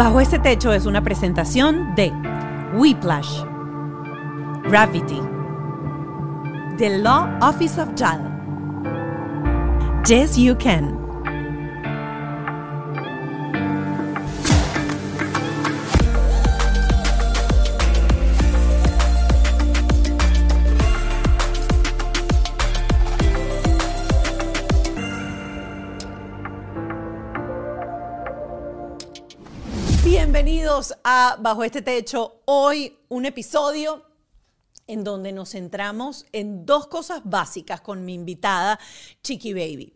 Bajo este techo es una presentación de Whiplash, Gravity, The Law Office of JAL, Yes You Can. A Bajo este techo. Hoy un episodio en donde nos centramos en dos cosas básicas con mi invitada Chiqui Baby.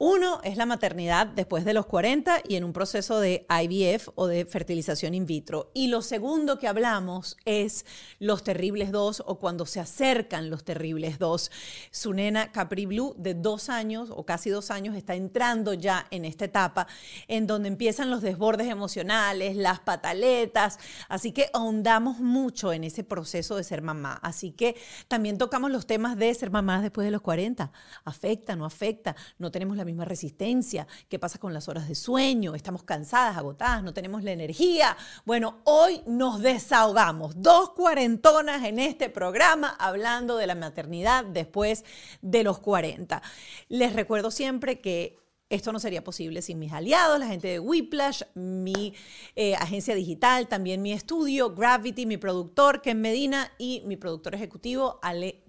Uno es la maternidad después de los 40 y en un proceso de IVF o de fertilización in vitro. Y lo segundo que hablamos es los terribles dos o cuando se acercan los terribles dos. Su nena Capri Blue de dos años o casi dos años está entrando ya en esta etapa en donde empiezan los desbordes emocionales, las pataletas. Así que ahondamos mucho en ese proceso de ser mamá. Así que también tocamos los temas de ser mamás después de los 40. ¿Afecta, no afecta? No tenemos la misma resistencia, qué pasa con las horas de sueño, estamos cansadas, agotadas, no tenemos la energía. Bueno, hoy nos desahogamos, dos cuarentonas en este programa hablando de la maternidad después de los 40. Les recuerdo siempre que esto no sería posible sin mis aliados, la gente de Whiplash, mi eh, agencia digital, también mi estudio, Gravity, mi productor, Ken Medina y mi productor ejecutivo, Ale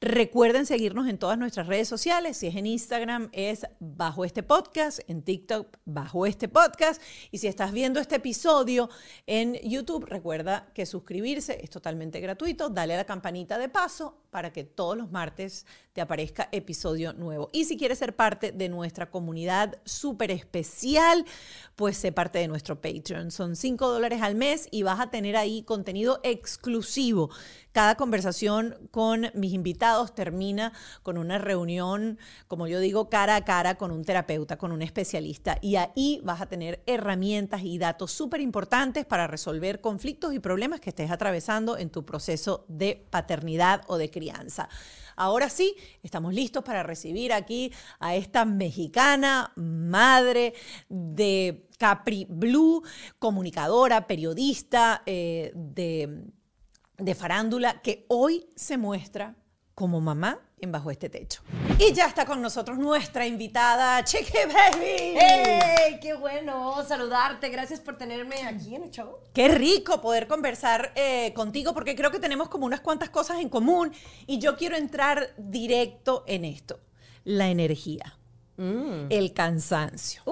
Recuerden seguirnos en todas nuestras redes sociales. Si es en Instagram, es bajo este podcast. En TikTok, bajo este podcast. Y si estás viendo este episodio en YouTube, recuerda que suscribirse es totalmente gratuito. Dale a la campanita de paso para que todos los martes te aparezca episodio nuevo. Y si quieres ser parte de nuestra comunidad súper especial, pues sé parte de nuestro Patreon. Son 5 dólares al mes y vas a tener ahí contenido exclusivo. Cada conversación con mis invitados termina con una reunión, como yo digo, cara a cara con un terapeuta, con un especialista. Y ahí vas a tener herramientas y datos súper importantes para resolver conflictos y problemas que estés atravesando en tu proceso de paternidad o de Ahora sí, estamos listos para recibir aquí a esta mexicana madre de Capri Blue, comunicadora, periodista eh, de, de farándula, que hoy se muestra como mamá en Bajo este Techo. Y ya está con nosotros nuestra invitada, Chiqui Baby. ¡Hey! ¡Qué bueno saludarte! Gracias por tenerme aquí en el show. Qué rico poder conversar eh, contigo porque creo que tenemos como unas cuantas cosas en común y yo quiero entrar directo en esto. La energía, el cansancio.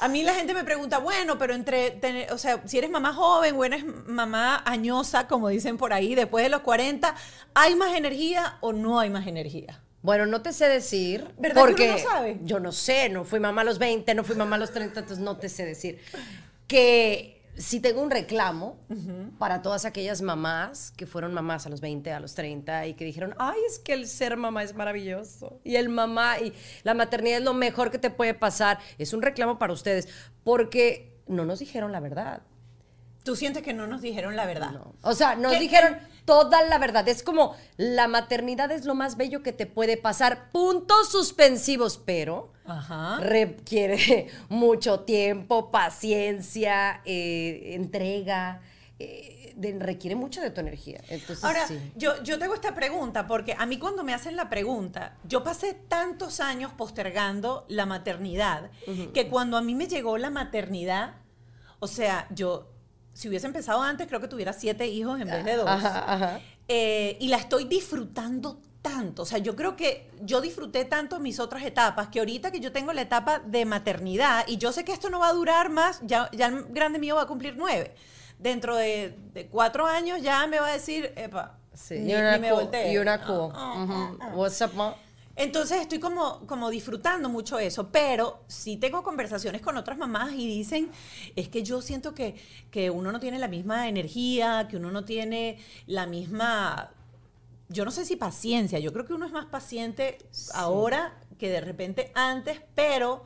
A mí la gente me pregunta, bueno, pero entre, tener- o sea, si eres mamá joven o eres mamá añosa, como dicen por ahí, después de los 40, ¿hay más energía o no hay más energía? Bueno, no te sé decir. ¿Verdad que porque uno no sabe? Yo no sé, no fui mamá a los 20, no fui mamá a los 30, entonces no te sé decir. Que si tengo un reclamo para todas aquellas mamás que fueron mamás a los 20, a los 30 y que dijeron, ay, es que el ser mamá es maravilloso. Y el mamá y la maternidad es lo mejor que te puede pasar. Es un reclamo para ustedes porque no nos dijeron la verdad. Tú sientes que no nos dijeron la verdad. No. O sea, nos ¿Qué- dijeron toda la verdad. Es como la maternidad es lo más bello que te puede pasar. Puntos suspensivos, pero Ajá. requiere mucho tiempo, paciencia, eh, entrega. eh, de- requiere mucho de tu energía. Entonces, Ahora, sí. yo, yo te hago esta pregunta porque a mí cuando me hacen la pregunta, yo pasé tantos años postergando la maternidad que cuando a mí me llegó la maternidad, o sea, yo, si hubiese empezado antes, creo que tuviera siete hijos en vez de dos. Ajá, ajá. Eh, y la estoy disfrutando tanto. O sea, yo creo que yo disfruté tanto mis otras etapas que ahorita que yo tengo la etapa de maternidad y yo sé que esto no va a durar más, ya, ya el grande mío va a cumplir nueve. Dentro de, de cuatro años ya me va a decir, epa, Sí. ni, y una ni me cool, voltee. Y una. Ah. What's up, ma? Entonces estoy como, como disfrutando mucho eso, pero sí tengo conversaciones con otras mamás y dicen, es que yo siento que, que uno no tiene la misma energía, que uno no tiene la misma, yo no sé si paciencia, yo creo que uno es más paciente ahora que de repente antes, pero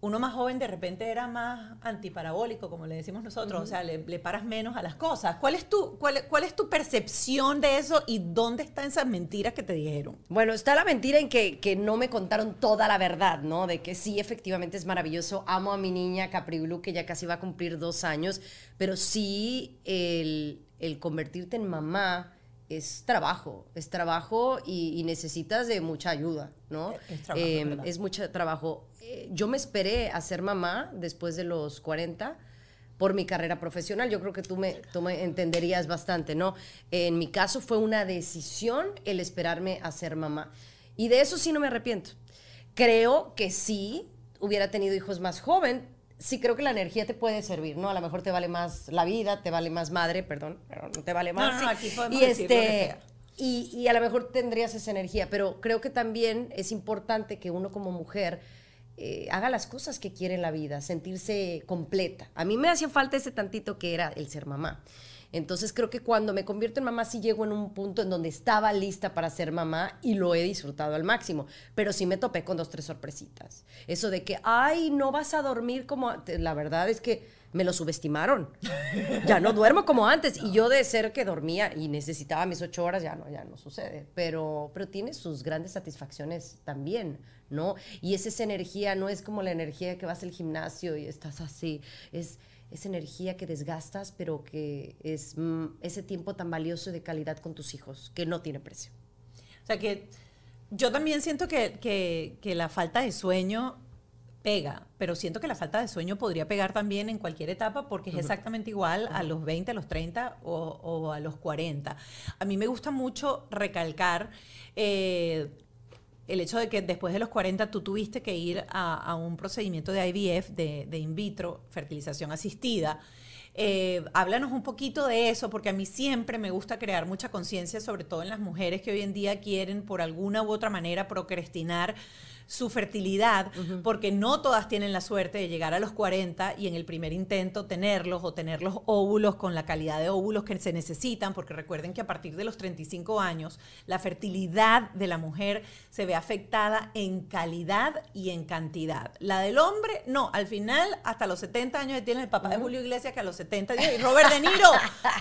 uno más joven de repente era más antiparabólico, como le decimos nosotros, o sea, le, le, paras menos a las cosas. ¿Cuál es, tu, cuál, ¿Cuál es tu percepción de eso y dónde están esas mentiras que te dijeron? Bueno, está la mentira en que, que no me contaron toda la verdad, ¿no? De que sí, efectivamente es maravilloso. Amo a mi niña Capri Blue, que ya casi va a cumplir dos años, pero sí el, el convertirte en mamá es trabajo, es trabajo y, necesitas de mucha ayuda, ¿no? Es, trabajo, eh, es mucho trabajo. Eh, yo me esperé a ser mamá después de los 40 por mi carrera profesional. Yo creo que tú me, tú me entenderías bastante, ¿no? En mi caso fue una decisión el esperarme a ser mamá. Y de eso sí no me arrepiento. Creo que sí hubiera tenido hijos más joven, sí creo que la energía te puede servir, ¿no? A lo mejor te vale más la vida, te vale más madre, perdón, pero no te vale más. No, no, aquí podemos y decir este, lo que sea. Y, y, a lo mejor tendrías esa energía, pero creo que también es importante que uno como mujer eh, haga las cosas que quiere en la vida, sentirse completa. A mí me hacía falta ese tantito que era el ser mamá. Entonces creo que cuando me convierto en mamá sí llego en un punto en donde estaba lista para ser mamá y lo he disfrutado al máximo. Pero sí me topé con dos, tres sorpresitas. Eso de que, ay, no vas a dormir como... La verdad es que me lo subestimaron. ya no duermo como antes. Y yo de ser que dormía y necesitaba mis ocho horas, ya no, ya no sucede. Pero, pero tiene sus grandes satisfacciones también, ¿no? Y es esa energía, no es como la energía que vas al gimnasio y estás así. Es esa energía que desgastas, pero que es mm, ese tiempo tan valioso de calidad con tus hijos, que no tiene precio. O sea que yo también siento que, que, que, la falta de sueño pega, pero siento que la falta de sueño podría pegar también en cualquier etapa porque es exactamente igual a los 20, a los 30 o, o a los 40. A mí me gusta mucho recalcar... Eh, el hecho de que después de los 40 tú tuviste que ir a, un procedimiento de IVF, de in vitro, fertilización asistida. Eh, háblanos un poquito de eso, porque a mí siempre me gusta crear mucha conciencia, sobre todo en las mujeres que hoy en día quieren por alguna u otra manera procrastinar su fertilidad, uh -huh. porque no todas tienen la suerte de llegar a los 40 y en el primer intento tenerlos o tener los óvulos con la calidad de óvulos que se necesitan, porque recuerden que a partir de los 35 años la fertilidad de la mujer se ve afectada en calidad y en cantidad. La del hombre, no, al final hasta los 70 años tiene el papá uh -huh. de Julio Iglesias que a los 70 Robert De Niro,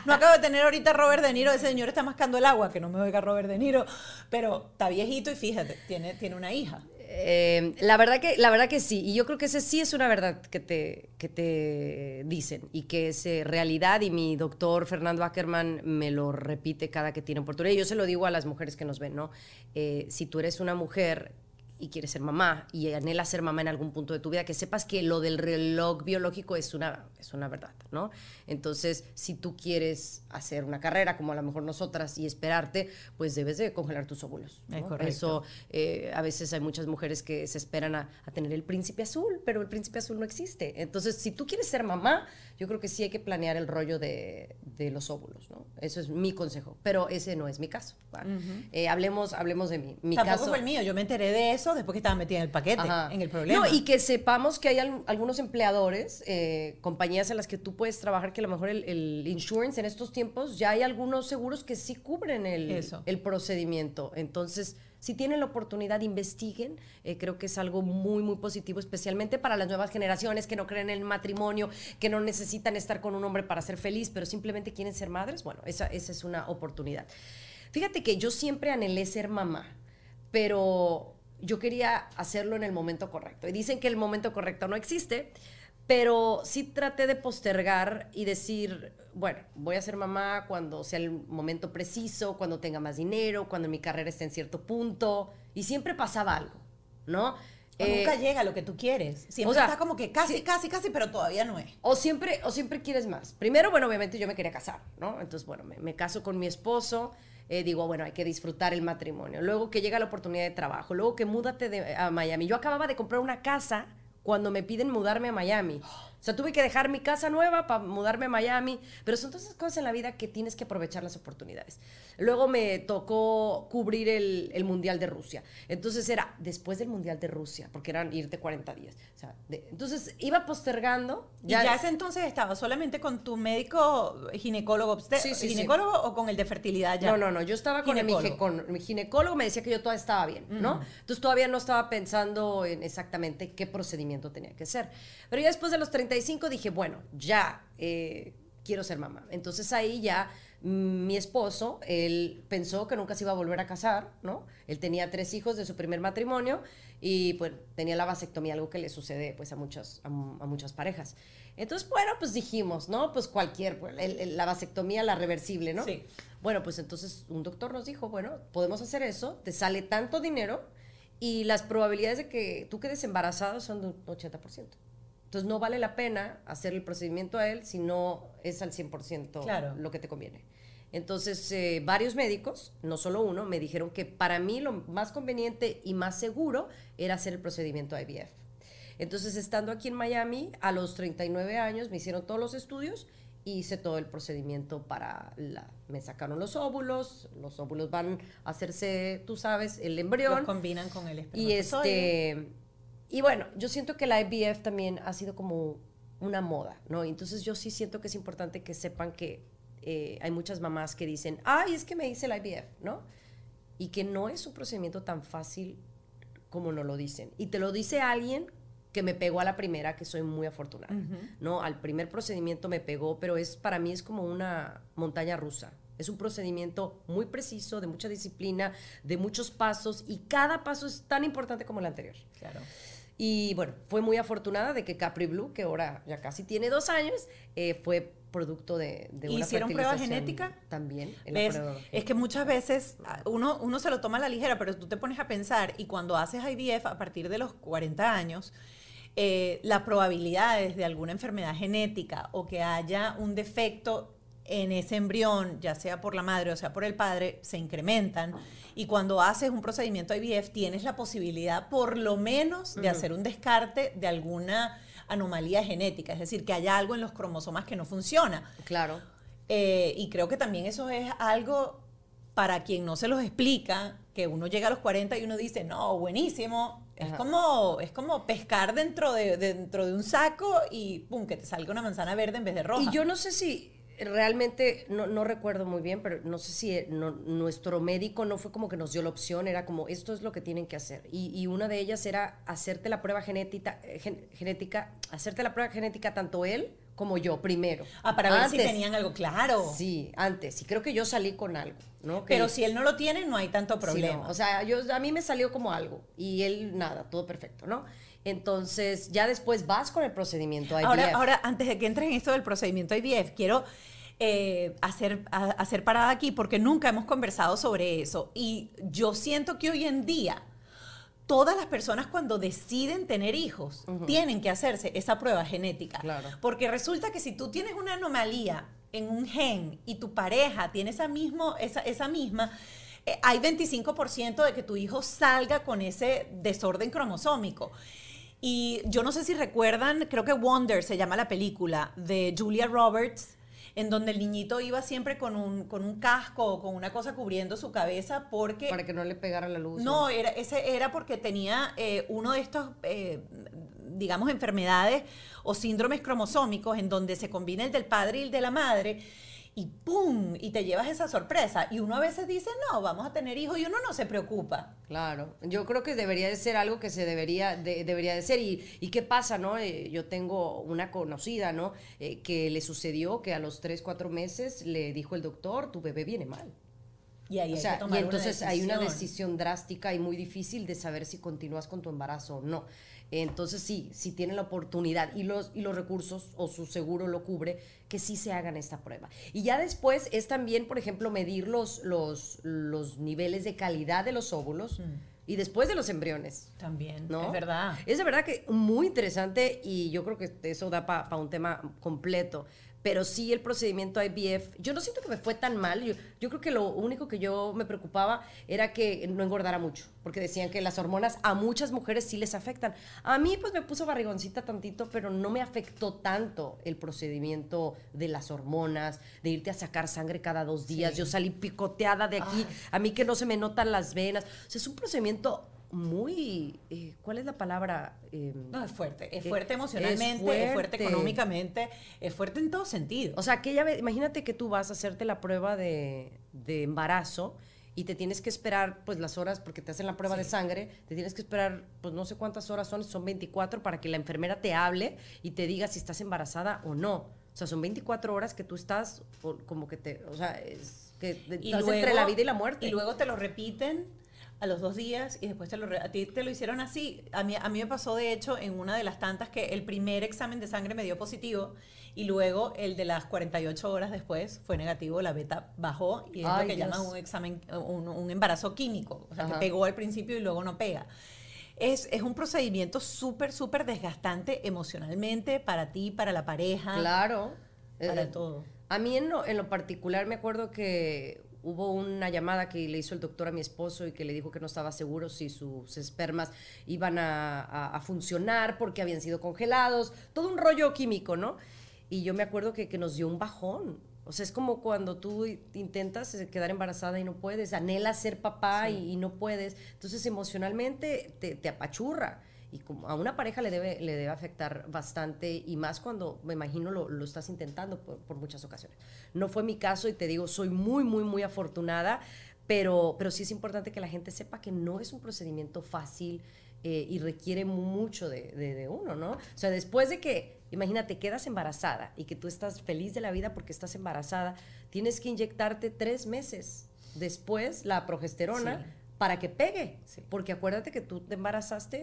no acabo de tener ahorita Robert De Niro, ese señor está mascando el agua, que no me oiga Robert De Niro, pero está viejito y fíjate, tiene, tiene una hija. Eh, la, verdad que, la verdad que sí, y yo creo que ese sí es una verdad que te, que te dicen y que es eh, realidad y mi doctor Fernando Ackerman me lo repite cada que tiene oportunidad. Y yo se lo digo a las mujeres que nos ven, ¿no? Eh, si tú eres una mujer y quieres ser mamá y anhelas ser mamá en algún punto de tu vida, que sepas que lo del reloj biológico es una, es una verdad, ¿no? Entonces, si tú quieres hacer una carrera como a lo mejor nosotras y esperarte, pues debes de congelar tus óvulos. ¿no? Eso, eh, a veces hay muchas mujeres que se esperan a, a, tener el príncipe azul, pero el príncipe azul no existe. Entonces, si tú quieres ser mamá, yo creo que sí hay que planear el rollo de, de los óvulos, ¿no? Eso es mi consejo, pero ese no es mi caso. ¿vale? Uh -huh. eh, hablemos, hablemos de mí. Mi Tampoco caso, fue el mío, yo me enteré de eso después que estaba metida en el paquete, Ajá. en el problema. No, y que sepamos que hay al, algunos empleadores, eh, compañías en las que tú puedes trabajar, que a lo mejor el, el, insurance en estos tiempos, ya hay algunos seguros que sí cubren el, el procedimiento. Entonces, si tienen la oportunidad, investiguen. Eh, creo que es algo muy, muy positivo, especialmente para las nuevas generaciones que no creen en el matrimonio, que no necesitan estar con un hombre para ser feliz, pero simplemente quieren ser madres. Bueno, esa, esa es una oportunidad. Fíjate que yo siempre anhelé ser mamá, pero yo quería hacerlo en el momento correcto. Y dicen que el momento correcto no existe, pero sí traté de postergar y decir, bueno, voy a ser mamá cuando sea el momento preciso, cuando tenga más dinero, cuando mi carrera esté en cierto punto. Y siempre pasaba algo, ¿no? O eh, nunca llega lo que tú quieres. Siempre o sea, está como que casi, casi, casi, pero todavía no es. O siempre, o siempre quieres más. Primero, bueno, obviamente yo me quería casar, ¿no? Entonces, bueno, me, me caso con mi esposo. Eh, digo, bueno, hay que disfrutar el matrimonio. Luego que llega la oportunidad de trabajo. Luego que múdate de, a Miami. Yo acababa de comprar una casa cuando me piden mudarme a Miami. O sea, tuve que dejar mi casa nueva para mudarme a Miami, pero son todas esas cosas en la vida que tienes que aprovechar las oportunidades. Luego me tocó cubrir el, el Mundial de Rusia. Entonces era después del Mundial de Rusia, porque eran irte 40 días. O sea, de- entonces iba postergando. ¿Y ya ese entonces estaba solamente con tu médico ginecólogo, obsté- Sí, sí, sí. ginecólogo o con el de fertilidad ya? No, no, no. Yo estaba con mi, Ginecólogo. gi- con mi ginecólogo, me decía que yo todavía estaba bien, ¿no? Entonces todavía no estaba pensando en exactamente qué procedimiento tenía que hacer. Pero ya después de los 35 dije, bueno, ya eh, quiero ser mamá. Entonces ahí ya mi esposo, él pensó que nunca se iba a volver a casar, ¿no? Él tenía tres hijos de su primer matrimonio y pues tenía la vasectomía, algo que le sucede pues a muchas, a, a muchas parejas. Entonces, bueno, pues dijimos, ¿no? Pues cualquier, pues, el- el- la vasectomía, la reversible, ¿no? Sí. Bueno, pues entonces un doctor nos dijo, bueno, podemos hacer eso, te sale tanto dinero y las probabilidades de que tú quedes embarazada son de un 80%. Entonces no vale la pena hacer el procedimiento a él si no es al 100% Claro. lo que te conviene. Entonces, eh, varios médicos, no solo uno, me dijeron que para mí lo más conveniente y más seguro era hacer el procedimiento IVF. Entonces, estando aquí en Miami, a los 39 años me hicieron todos los estudios y hice todo el procedimiento para la... Me sacaron los óvulos, los óvulos van a hacerse, tú sabes, el Los embrión. combinan con el Y espermatozoide. este y bueno, yo siento que la IVF también ha sido como una moda, ¿no? Entonces yo sí siento que es importante que sepan que eh, hay muchas mamás que dicen, ay, es que me hice la IVF, ¿no? Y que no es un procedimiento tan fácil como nos lo dicen. Y te lo dice alguien que me pegó a la primera, que soy muy afortunada, ¿no? Al primer procedimiento me pegó, pero es para mí es como una montaña rusa. Es un procedimiento muy preciso, de mucha disciplina, de muchos pasos, y cada paso es tan importante como el anterior. Claro. Y bueno, fue muy afortunada de que Capri Blue, que ahora ya casi tiene dos años, eh, fue producto de, de una ¿Hicieron prueba genética? También. en prueba- Es que muchas veces ah, uno, uno se lo toma a la ligera, pero tú te pones a pensar y cuando haces IVF a partir de los 40 años, eh, las probabilidades de alguna enfermedad genética o que haya un defecto en ese embrión, ya sea por la madre o sea por el padre, se incrementan. Y cuando haces un procedimiento IVF, tienes la posibilidad, por lo menos, de hacer un descarte de alguna anomalía genética, es decir, que haya algo en los cromosomas que no funciona. Claro. Eh, y creo que también eso es algo para quien no se los explica, que uno llega a los 40 y uno dice, no, buenísimo. Es como, es como pescar dentro de, dentro de un saco y pum, que te salga una manzana verde en vez de roja. Y yo no sé si realmente, no, no recuerdo muy bien, pero no sé si eh, no- nuestro médico no fue como que nos dio la opción, era como, esto es lo que tienen que hacer. Y, y una de ellas era hacerte la prueba genética, eh, gen- genética, hacerte la prueba genética tanto él como yo primero. Ah, para ver si tenían algo claro. Sí, antes. Y creo que yo salí con algo, ¿no? Que- Pero si él no lo tiene, no hay tanto Sí, problema. no, O sea, yo, a mí me salió como algo y él nada, todo perfecto, ¿no? Entonces, ya después vas con el procedimiento IVF. Ahora, ahora, antes de que entres en esto del procedimiento IVF, quiero eh, hacer, a- hacer parada aquí porque nunca hemos conversado sobre eso. Y yo siento que hoy en día todas las personas cuando deciden tener hijos tienen que hacerse esa prueba genética. Claro. Porque resulta que si tú tienes una anomalía en un gen y tu pareja tiene esa, mismo, esa, esa misma, eh, hay 25% de que tu hijo salga con ese desorden cromosómico. Y yo no sé si recuerdan, creo que Wonder se llama la película de Julia Roberts, en donde el niñito iba siempre con un, con un casco o con una cosa cubriendo su cabeza porque... para que no le pegara la luz. No, era, ese era porque tenía eh, uno de estos, eh, digamos, enfermedades o síndromes cromosómicos en donde se combina el del padre y el de la madre y ¡pum! Y te llevas esa sorpresa. Y uno a veces dice, no, vamos a tener hijos y uno no se preocupa. Claro, yo creo que debería de ser algo que se debería de, debería de ser. ¿Y, y qué pasa, no? Eh, yo tengo una conocida, ¿no? Eh, que le sucedió que a los 3, 4 meses le dijo el doctor, tu bebé viene mal. Y ahí O hay sea, que tomar y entonces una hay una decisión drástica y muy difícil de saber si continúas con tu embarazo o no. Entonces sí, si tienen la oportunidad y los, y los recursos o su seguro lo cubre, que sí se hagan esta prueba. Y ya después es también, por ejemplo, medir los, los, los niveles de calidad de los óvulos. y después de los embriones. También, ¿no? es verdad. Es de verdad que muy interesante y yo creo que eso da para un tema completo. Pero sí, el procedimiento IVF, yo no siento que me fue tan mal. Yo, yo creo que lo único que yo me preocupaba era que no engordara mucho, porque decían que las hormonas a muchas mujeres sí les afectan. A mí, pues me puso barrigoncita tantito, pero no me afectó tanto el procedimiento de las hormonas, de irte a sacar sangre cada dos días. Yo salí picoteada de aquí, a mí que no se me notan las venas. O sea, es un procedimiento muy, eh, ¿cuál es la palabra? Eh, No, es fuerte. Es Eh, fuerte emocionalmente, es fuerte, fuerte. económicamente, es fuerte en todo sentido. O sea, aquella vez, imagínate que tú vas a hacerte la prueba de, de embarazo y te tienes que esperar, pues, las horas, porque te hacen la prueba de sangre, te tienes que esperar, pues, no sé cuántas horas son, son 24, para que la enfermera te hable y te diga si estás embarazada o no. O sea, son 24 horas que tú estás, por- como que te, o sea, es que estás entre la vida y la muerte. Y luego te lo repiten a los dos días y después te lo, a ti te lo hicieron así. A mí, a mí me pasó, de hecho, en una de las tantas que el primer examen de sangre me dio positivo y luego el de las 48 horas después fue negativo, la beta bajó y es Ay, lo que Dios. llaman un examen, un, un embarazo químico, o sea, Ajá. que pegó al principio y luego no pega. Es, es un procedimiento súper, súper desgastante emocionalmente para ti, para la pareja, Claro. para Eh, todo. A mí en lo, en lo particular me acuerdo que hubo una llamada que le hizo el doctor a mi esposo y que le dijo que no estaba seguro si sus espermas iban a, a- a funcionar porque habían sido congelados, todo un rollo químico, ¿no? Y yo me acuerdo que, que nos dio un bajón. O sea, es como cuando tú intentas quedar embarazada y no puedes, anhelas ser papá y, y no puedes. Entonces, emocionalmente te, te apachurra. Como a una pareja le debe, le debe afectar bastante y más cuando, me imagino, lo, lo estás intentando por, muchas ocasiones. No fue mi caso y te digo, soy muy, muy, muy afortunada, pero, pero sí es importante que la gente sepa que no es un procedimiento fácil eh, y requiere mucho de, de- de uno, ¿no? O sea, después de que, imagínate, quedas embarazada y que tú estás feliz de la vida porque estás embarazada, tienes que inyectarte tres meses después la progesterona Sí. Para que pegue, Sí. porque acuérdate que tú te embarazaste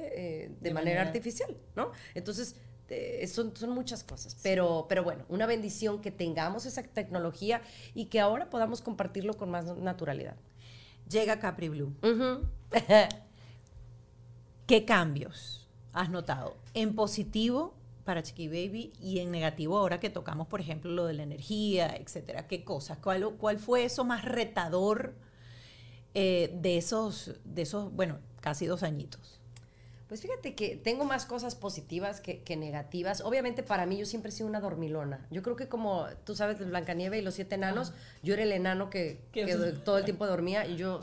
eh, de, De manera, manera- artificial, ¿no? Entonces, eh, son, son muchas cosas, pero, pero bueno, una bendición que tengamos esa tecnología y que ahora podamos compartirlo con más naturalidad. Llega Capri Blue. ¿Qué cambios has notado en positivo para Chiqui Baby y en negativo ahora que tocamos, por ejemplo, lo de la energía, etcétera? ¿Qué cosas? ¿Cuál, cuál fue eso más retador eh, de, esos, de esos, bueno, casi dos añitos? Pues fíjate que tengo más cosas positivas que, que negativas. Obviamente para mí yo siempre he sido una dormilona. Yo creo que como tú sabes, de Blancanieve y los siete enanos, yo era el enano que, Que- que todo el tiempo dormía y yo...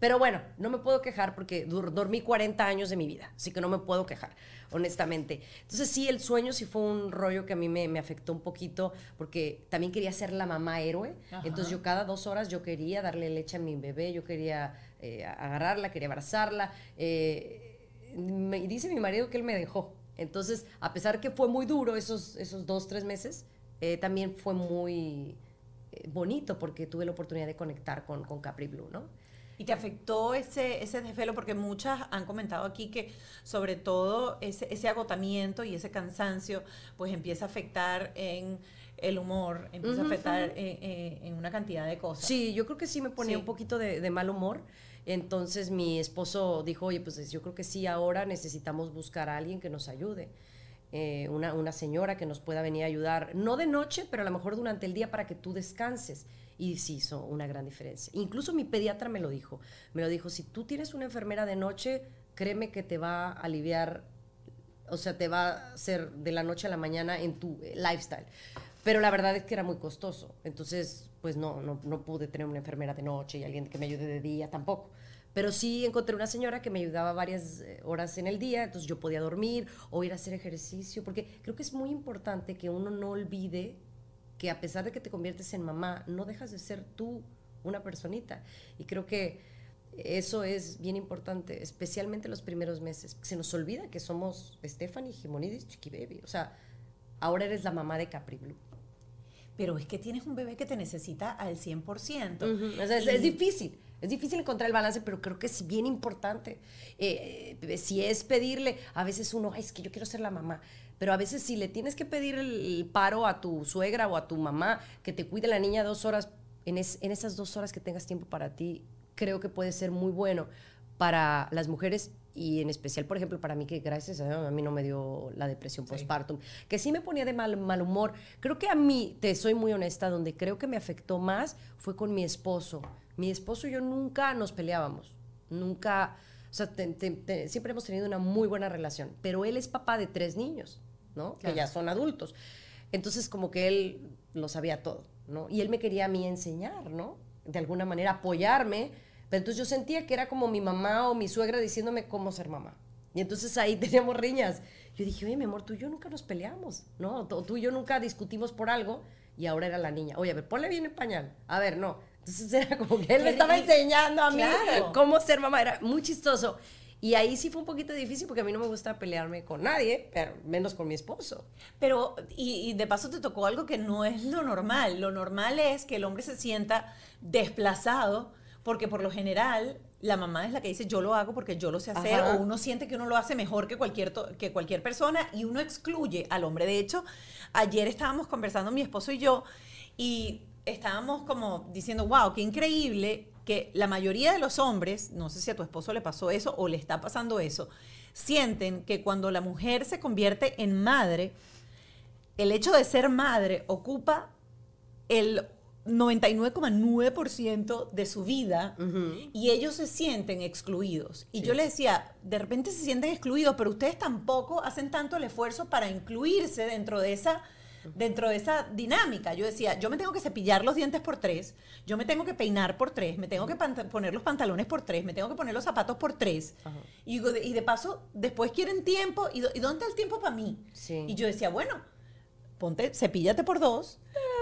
Pero bueno, no me puedo quejar porque dormí 40 años de mi vida, así que no me puedo quejar, honestamente. Entonces sí, el sueño sí fue un rollo que a mí me, me afectó un poquito porque también quería ser la mamá héroe. Ajá. Entonces yo cada dos horas yo quería darle leche a mi bebé, yo quería eh, agarrarla, quería abrazarla. eh, me dice mi marido que él me dejó. Entonces, a pesar que fue muy duro esos, esos dos, tres meses, eh, también fue muy eh, bonito porque tuve la oportunidad de conectar con, con Capri Blue, ¿no? ¿Y te afectó ese, ese desvelo? Porque muchas han comentado aquí que sobre todo ese, ese agotamiento y ese cansancio pues empieza a afectar en el humor, empieza a afectar en, en- en una cantidad de cosas. Sí, yo creo que sí me ponía Sí. un poquito de, de mal humor. Entonces mi esposo dijo, oye, pues yo creo que sí, ahora necesitamos buscar a alguien que nos ayude. Eh, una, una señora que nos pueda venir a ayudar, no de noche, pero a lo mejor durante el día para que tú descanses. Y sí hizo una gran diferencia. Incluso mi pediatra me lo dijo. Me lo dijo, si tú tienes una enfermera de noche, créeme que te va a aliviar, o sea, te va a hacer de la noche a la mañana en tu eh, lifestyle. Pero la verdad es que era muy costoso. Entonces, pues no, no, no pude tener una enfermera de noche y alguien que me ayude de día tampoco. Pero sí encontré una señora que me ayudaba varias eh, horas en el día, entonces yo podía dormir o ir a hacer ejercicio, porque creo que es muy importante que uno no olvide que a pesar de que te conviertes en mamá, no dejas de ser tú una personita. Y creo que eso es bien importante, especialmente los primeros meses. Se nos olvida que somos Stephanie Gimonidis Chiqui Baby. O sea, ahora eres la mamá de Capri Blue. Pero es que tienes un bebé que te necesita al 100%. Ujú, o sea, es, Y- es difícil, es difícil encontrar el balance, pero creo que es bien importante. Eh, eh, si es pedirle, a veces uno, "Ay, es que yo quiero ser la mamá, pero a veces si le tienes que pedir el, el paro a tu suegra o a tu mamá que te cuide la niña dos horas, en, es- en esas dos horas que tengas tiempo para ti, creo que puede ser muy bueno. para las mujeres y en especial, por ejemplo, para mí, que gracias a a mí no me dio la depresión postpartum, que sí me ponía de mal, mal humor. Creo que a mí, te soy muy honesta, donde creo que me afectó más fue con mi esposo. Mi esposo y yo nunca nos peleábamos, nunca, o sea, siempre hemos tenido una muy buena relación, pero él es papá de tres niños, ¿no? Que ya son adultos. Entonces, como que él lo sabía todo, ¿no? Y él me quería a mí enseñar, ¿no? De alguna manera apoyarme pero entonces yo sentía que era como mi mamá o mi suegra diciéndome cómo ser mamá. Y entonces ahí teníamos riñas. Yo dije, oye, mi amor, tú y yo nunca nos peleamos, ¿no? Tú y yo nunca discutimos por algo y ahora era la niña. Oye, a ver, ponle bien el pañal. A ver, no. Entonces era como que él me estaba enseñando a mí cómo ser mamá. Era muy chistoso. Y ahí sí fue un poquito difícil porque a mí no me gusta pelearme con nadie, pero menos con mi esposo. Pero, y, y, de paso te tocó algo que no es lo normal. Lo normal es que el hombre se sienta desplazado porque por lo general la mamá es la que dice yo lo hago porque yo lo sé hacer o uno siente que uno lo hace mejor que cualquier, que cualquier persona y uno excluye al hombre. De hecho, ayer estábamos conversando mi esposo y yo y estábamos como diciendo, wow, qué increíble que la mayoría de los hombres, no sé si a tu esposo le pasó eso o le está pasando eso, sienten que cuando la mujer se convierte en madre, el hecho de ser madre ocupa el 99,9% de su vida y ellos se sienten excluidos. Y yo les decía, de repente se sienten excluidos, pero ustedes tampoco hacen tanto el esfuerzo para incluirse dentro de esa dentro de esa dinámica. Yo decía, yo me tengo que cepillar los dientes por tres, yo me tengo que peinar por tres, me tengo que poner los pantalones por tres, me tengo que poner los zapatos por tres. Y, y, de paso, después quieren tiempo, ¿y, ¿y dónde está el tiempo para mí? Y yo decía, bueno, ponte, cepíllate por dos,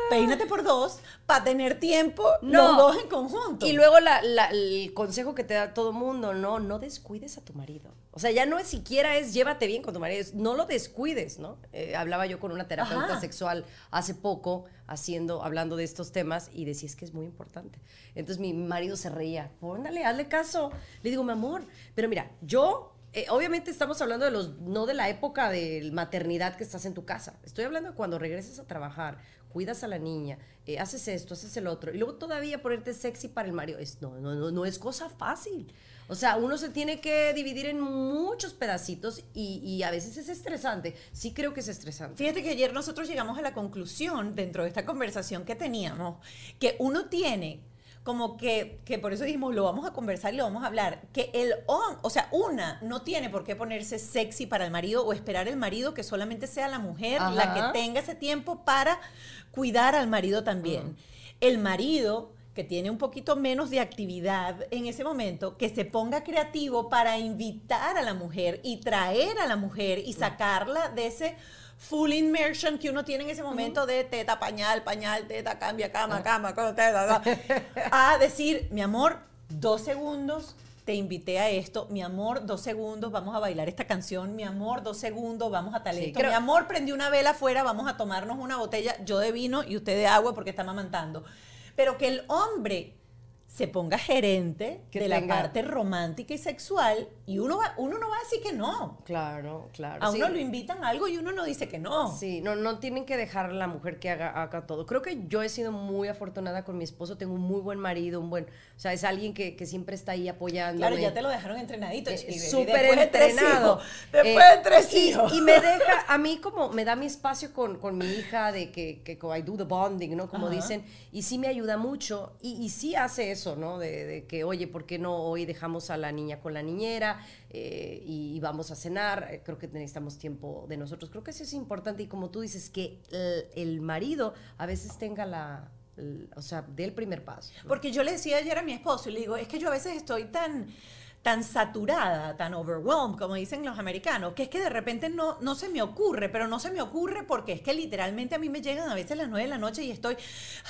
peínate por dos, para tener tiempo los dos en conjunto. Y luego el consejo que te da todo mundo, no, no descuides a tu marido. O sea, ya no es siquiera es llévate bien con tu marido, no lo descuides, ¿no? Eh, hablaba yo con una terapeuta sexual hace poco, haciendo, hablando de estos temas, y decía, es que es muy importante. Entonces mi marido se reía, póndale, hazle caso. Le digo, mi amor, pero mira, yo eh, obviamente estamos hablando de los, no de la época de maternidad que estás en tu casa. Estoy hablando de cuando regreses a trabajar, cuidas a la niña, eh, haces esto, haces el otro, y luego todavía ponerte sexy para el marido. Es, no, no, no, no es cosa fácil. O sea, uno se tiene que dividir en muchos pedacitos y, y, a veces es estresante. Sí creo que es estresante. Fíjate que ayer nosotros llegamos a la conclusión dentro de esta conversación que teníamos, que uno tiene como que, que por eso dijimos, lo vamos a conversar y lo vamos a hablar, que el o sea, una no tiene por qué ponerse sexy para el marido o esperar el marido que solamente sea la mujer la que tenga ese tiempo para cuidar al marido también. El marido que tiene un poquito menos de actividad en ese momento, que se ponga creativo para invitar a la mujer y traer a la mujer y sacarla de ese full immersion que uno tiene en ese momento de teta, pañal, pañal, teta, cambia, cama, cama, teta, a decir, mi amor, dos segundos, te invité a esto, mi amor, dos segundos, vamos a bailar esta canción, mi amor, dos segundos, vamos a talento, mi amor, prendí una vela afuera, vamos a tomarnos una botella, yo de vino y usted de agua porque está mamantando. Pero que el hombre se ponga gerente de la parte romántica y sexual y uno, va, uno no va a decir que no. Claro, claro. A uno lo invitan a algo y uno no dice que no. Sí, no, no tienen que dejar a la mujer que haga, haga todo. Creo que yo he sido muy afortunada con mi esposo, tengo un muy buen marido, un buen, o sea, es alguien que, que siempre está ahí apoyando. Claro, ya te lo dejaron entrenadito. Eh, Súper entrenado. después de tres eh, hijos. Y, me deja, a mí como, me da mi espacio con, con mi hija de que, que I do the bonding, ¿no? Como dicen, y sí me ayuda mucho y, y sí hace eso, ¿no? de, que, oye, ¿por qué no hoy dejamos a la niña con la niñera eh, y, vamos a cenar? Eh, creo que necesitamos tiempo de nosotros. Creo que eso es importante y como tú dices, que el, marido a veces tenga la, o sea, dé el primer paso. Porque yo le decía ayer a mi esposo, y le digo, es que yo a veces estoy tan tan saturada, tan overwhelmed, como dicen los americanos, que es que de repente no, no se me ocurre, pero no se me ocurre porque es que literalmente a mí me llegan a veces las 9 de la noche y estoy,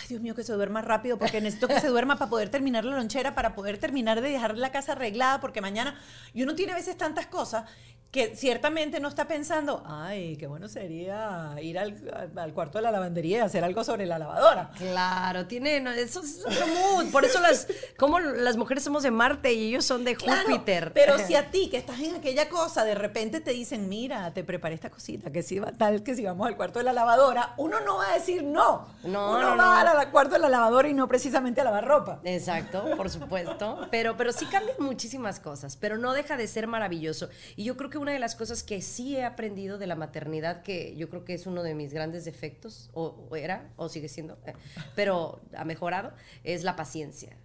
ay Dios mío, que se duerma rápido porque necesito que se duerma para poder terminar la lonchera, para poder terminar de dejar la casa arreglada, porque mañana, uno tiene a veces tantas cosas que ciertamente no está pensando, ay, qué bueno sería ir al, al, cuarto de la lavandería y hacer algo sobre la lavadora. Claro, tiene, eso es otro mood. Por eso las, como las mujeres somos de Marte y ellos son de Júpiter. Júpiter. Pero si a ti que estás en aquella cosa, de repente te dicen, mira, te preparé esta cosita, que si va tal, que si vamos al cuarto de la lavadora, uno no va a decir no. No, uno no, va no. al cuarto de la lavadora y no precisamente a lavar ropa. Exacto, por supuesto. Pero, pero sí cambian muchísimas cosas, pero no deja de ser maravilloso. Y yo creo que una de las cosas que sí he aprendido de la maternidad, que yo creo que es uno de mis grandes defectos, o, o era, o sigue siendo, eh, pero ha mejorado, es la paciencia.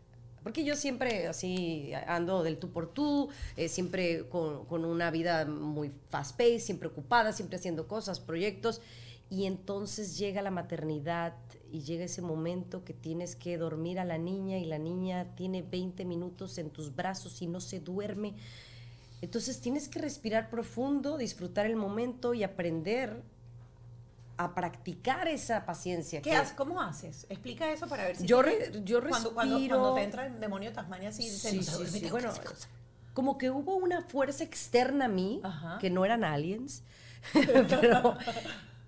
Porque yo siempre así ando del tú por tú, eh, siempre con, con una vida muy fast-paced, siempre ocupada, siempre haciendo cosas, proyectos. Y entonces llega la maternidad y llega ese momento que tienes que dormir a la niña y la niña tiene 20 minutos en tus brazos y no se duerme. Entonces tienes que respirar profundo, disfrutar el momento y aprender a practicar esa paciencia. ¿Qué haces? ¿Cómo haces? Explica eso para ver si... Yo te- re- yo cuando, cuando, respiro. cuando te entra el demonio de Tasmania así, Sí, "No se sí, sí. Bueno, hacer cosas". como que hubo una fuerza externa a mí, Ajá. que no eran aliens, pero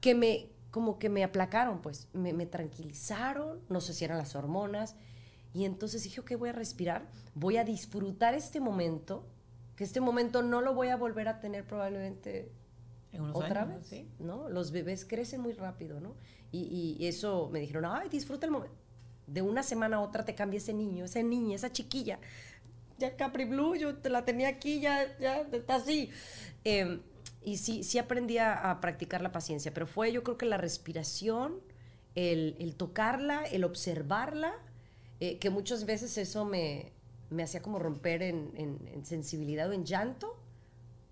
que me, como que me aplacaron, pues, me, me tranquilizaron, no sé si eran las hormonas, y entonces dije, ok, voy a respirar, voy a disfrutar este momento, que este momento no lo voy a volver a tener probablemente En unos otra años, vez, ¿sí? ¿no? Los bebés crecen muy rápido, ¿no? Y, y eso me dijeron, ay, disfruta el momento. De una semana a otra te cambia ese niño, esa niña, esa chiquilla. Ya Capri Blue, yo te la tenía aquí, ya, ya está así. Eh, y sí, sí aprendí a, a practicar la paciencia, pero fue yo creo que la respiración, el, el tocarla, el observarla, eh, que muchas veces eso me, me hacía como romper en, en- en sensibilidad o en llanto,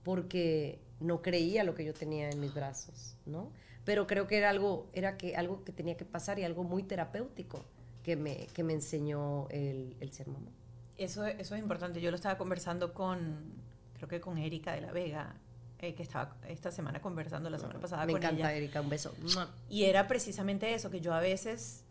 porque no creía lo que yo tenía en mis brazos, ¿no? Pero creo que era algo, era que, algo que tenía que pasar y algo muy terapéutico que me, que me enseñó el, el ser mamá. Eso, eso es importante. Yo lo estaba conversando con, creo que con Erika de la Vega, eh, que estaba esta semana conversando, la semana pasada me con encanta, ella. Erika, un beso. Y era precisamente eso, que yo a veces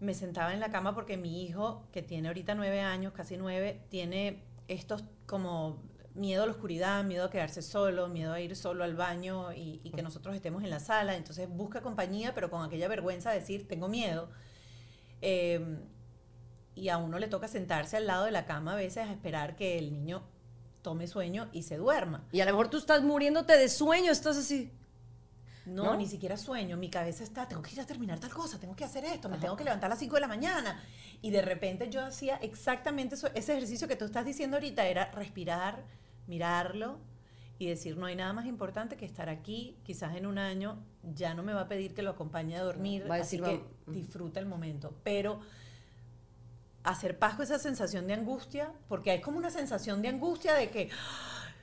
me sentaba en la cama porque mi hijo, que tiene ahorita nueve años, casi nueve, tiene estos como miedo a la oscuridad, miedo a quedarse solo, miedo a ir solo al baño y, que nosotros estemos en la sala. Entonces busca compañía, pero con aquella vergüenza de decir, tengo miedo. Eh, y a uno le toca sentarse al lado de la cama a veces a esperar que el niño tome sueño y se duerma. Y a lo mejor tú estás muriéndote de sueño, estás así. No, ¿No? ni siquiera sueño. Mi cabeza está, tengo que ir a terminar tal cosa, tengo que hacer esto, me tengo que levantar a las 5 de la mañana. Y de repente yo hacía exactamente eso, ese ejercicio que tú estás diciendo ahorita, era respirar, mirarlo y decir, no hay nada más importante que estar aquí, quizás en un año ya no me va a pedir que lo acompañe a dormir, Va a así que "Vam- disfruta el momento. Pero hacer paz con esa sensación de angustia, porque hay como una sensación de angustia de que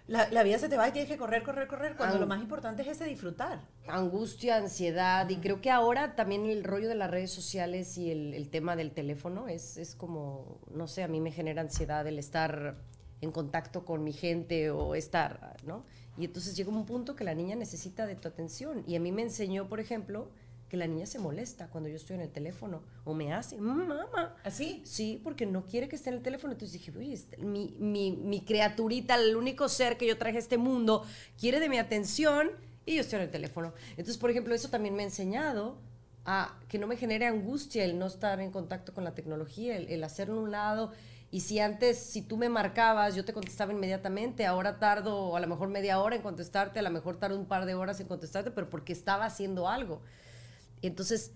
la, la vida se te va y tienes que correr, correr, correr, cuando lo más importante es ese disfrutar. angustia, ansiedad, y creo que ahora también el rollo de las redes sociales y el, el tema del teléfono es, es como, no sé, a mí me genera ansiedad el estar en contacto con mi gente o estar, ¿no? Y entonces llega un punto que la niña necesita de tu atención. Y a mí me enseñó, por ejemplo, que la niña se molesta cuando yo estoy en el teléfono o me hace, "Mm, mamá. ¿Así? Sí, porque no quiere que esté en el teléfono. Entonces dije, oye, este- mi, mi, mi criaturita, el único ser que yo traje a este mundo, quiere de mi atención y yo estoy en el teléfono. Entonces, por ejemplo, eso también me ha enseñado a que no me genere angustia el no estar en contacto con la tecnología, el, el hacerlo a un lado. Y si antes, si tú me marcabas, yo te contestaba inmediatamente, ahora tardo a lo mejor media hora en contestarte, a lo mejor tardo un par de horas en contestarte, pero porque estaba haciendo algo. Y entonces,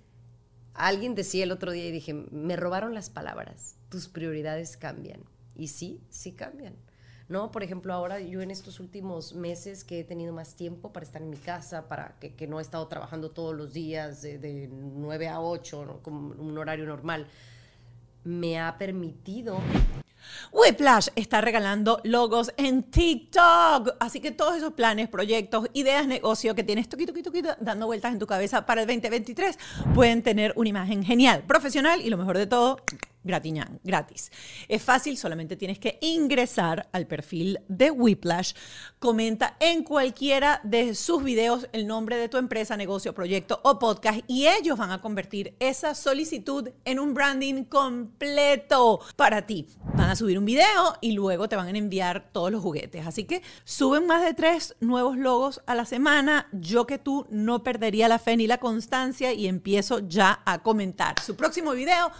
alguien decía el otro día y dije, me robaron las palabras, tus prioridades cambian. Y sí, sí cambian. ¿No? Por ejemplo, ahora yo en estos últimos meses que he tenido más tiempo para estar en mi casa, para que, no he estado trabajando todos los días de, de 9 a 8, ¿no? como un horario normal, me ha permitido Whiplash está regalando logos en TikTok. Así que todos esos planes, proyectos, ideas, negocio que tienes toquito, toquito, toquito, dando vueltas en tu cabeza para el 2023 pueden tener una imagen genial, profesional y lo mejor de todo, gratiñán, gratis. Es fácil, solamente tienes que ingresar al perfil de Whiplash, comenta en cualquiera de sus videos el nombre de tu empresa, negocio, proyecto o podcast y ellos van a convertir esa solicitud en un branding completo para ti. Van a subir un video y luego te van a enviar todos los juguetes. Así que suben más de tres nuevos logos a la semana. Yo que tú no perdería la fe ni la constancia y empiezo ya a comentar. Su próximo video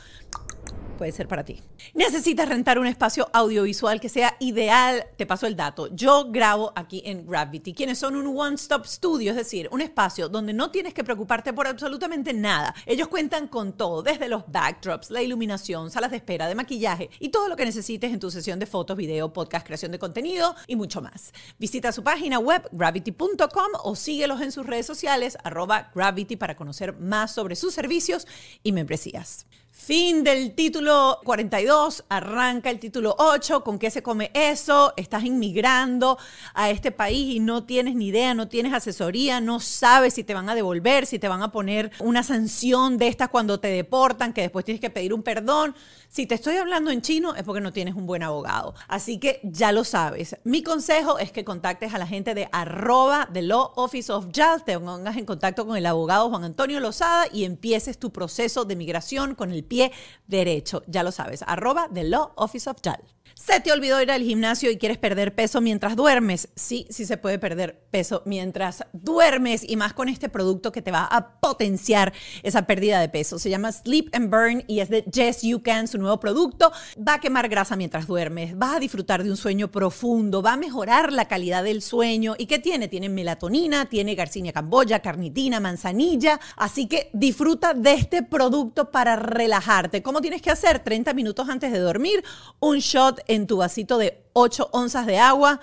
puede ser para ti. Necesitas rentar un espacio audiovisual que sea ideal. Te paso el dato. Yo grabo aquí en Gravity, quienes son un one-stop studio, es decir, un espacio donde no tienes que preocuparte por absolutamente nada. Ellos cuentan con todo, desde los backdrops, la iluminación, salas de espera, de maquillaje y todo lo que necesites en tu sesión de fotos, video, podcast, creación de contenido y mucho más. Visita su página web gravity.com o síguelos en sus redes sociales arroba gravity para conocer más sobre sus servicios y membresías. Fin del título 42, arranca el título 8, ¿con qué se come eso? Estás inmigrando a este país y no tienes ni idea, no tienes asesoría, no sabes si te van a devolver, si te van a poner una sanción de estas cuando te deportan, que después tienes que pedir un perdón. Si te estoy hablando en chino es porque no tienes un buen abogado. Así que ya lo sabes. Mi consejo es que contactes a la gente de arroba de Law Office of JAL, te pongas en contacto con el abogado Juan Antonio Lozada y empieces tu proceso de migración con el pie derecho. Ya lo sabes, arroba The Law Office of JAL. ¿Se te olvidó ir al gimnasio y quieres perder peso mientras duermes? Sí, sí se puede perder peso mientras duermes y más con este producto que te va a potenciar esa pérdida de peso. Se llama Sleep and Burn y es de Yes You Can, su nuevo producto. Va a quemar grasa mientras duermes, vas a disfrutar de un sueño profundo, va a mejorar la calidad del sueño. ¿Y qué tiene? Tiene melatonina, tiene garcinia camboya, carnitina, manzanilla. Así que disfruta de este producto para relajarte. ¿Cómo tienes que hacer? 30 minutos antes de dormir, un shot en tu vasito de 8 onzas de agua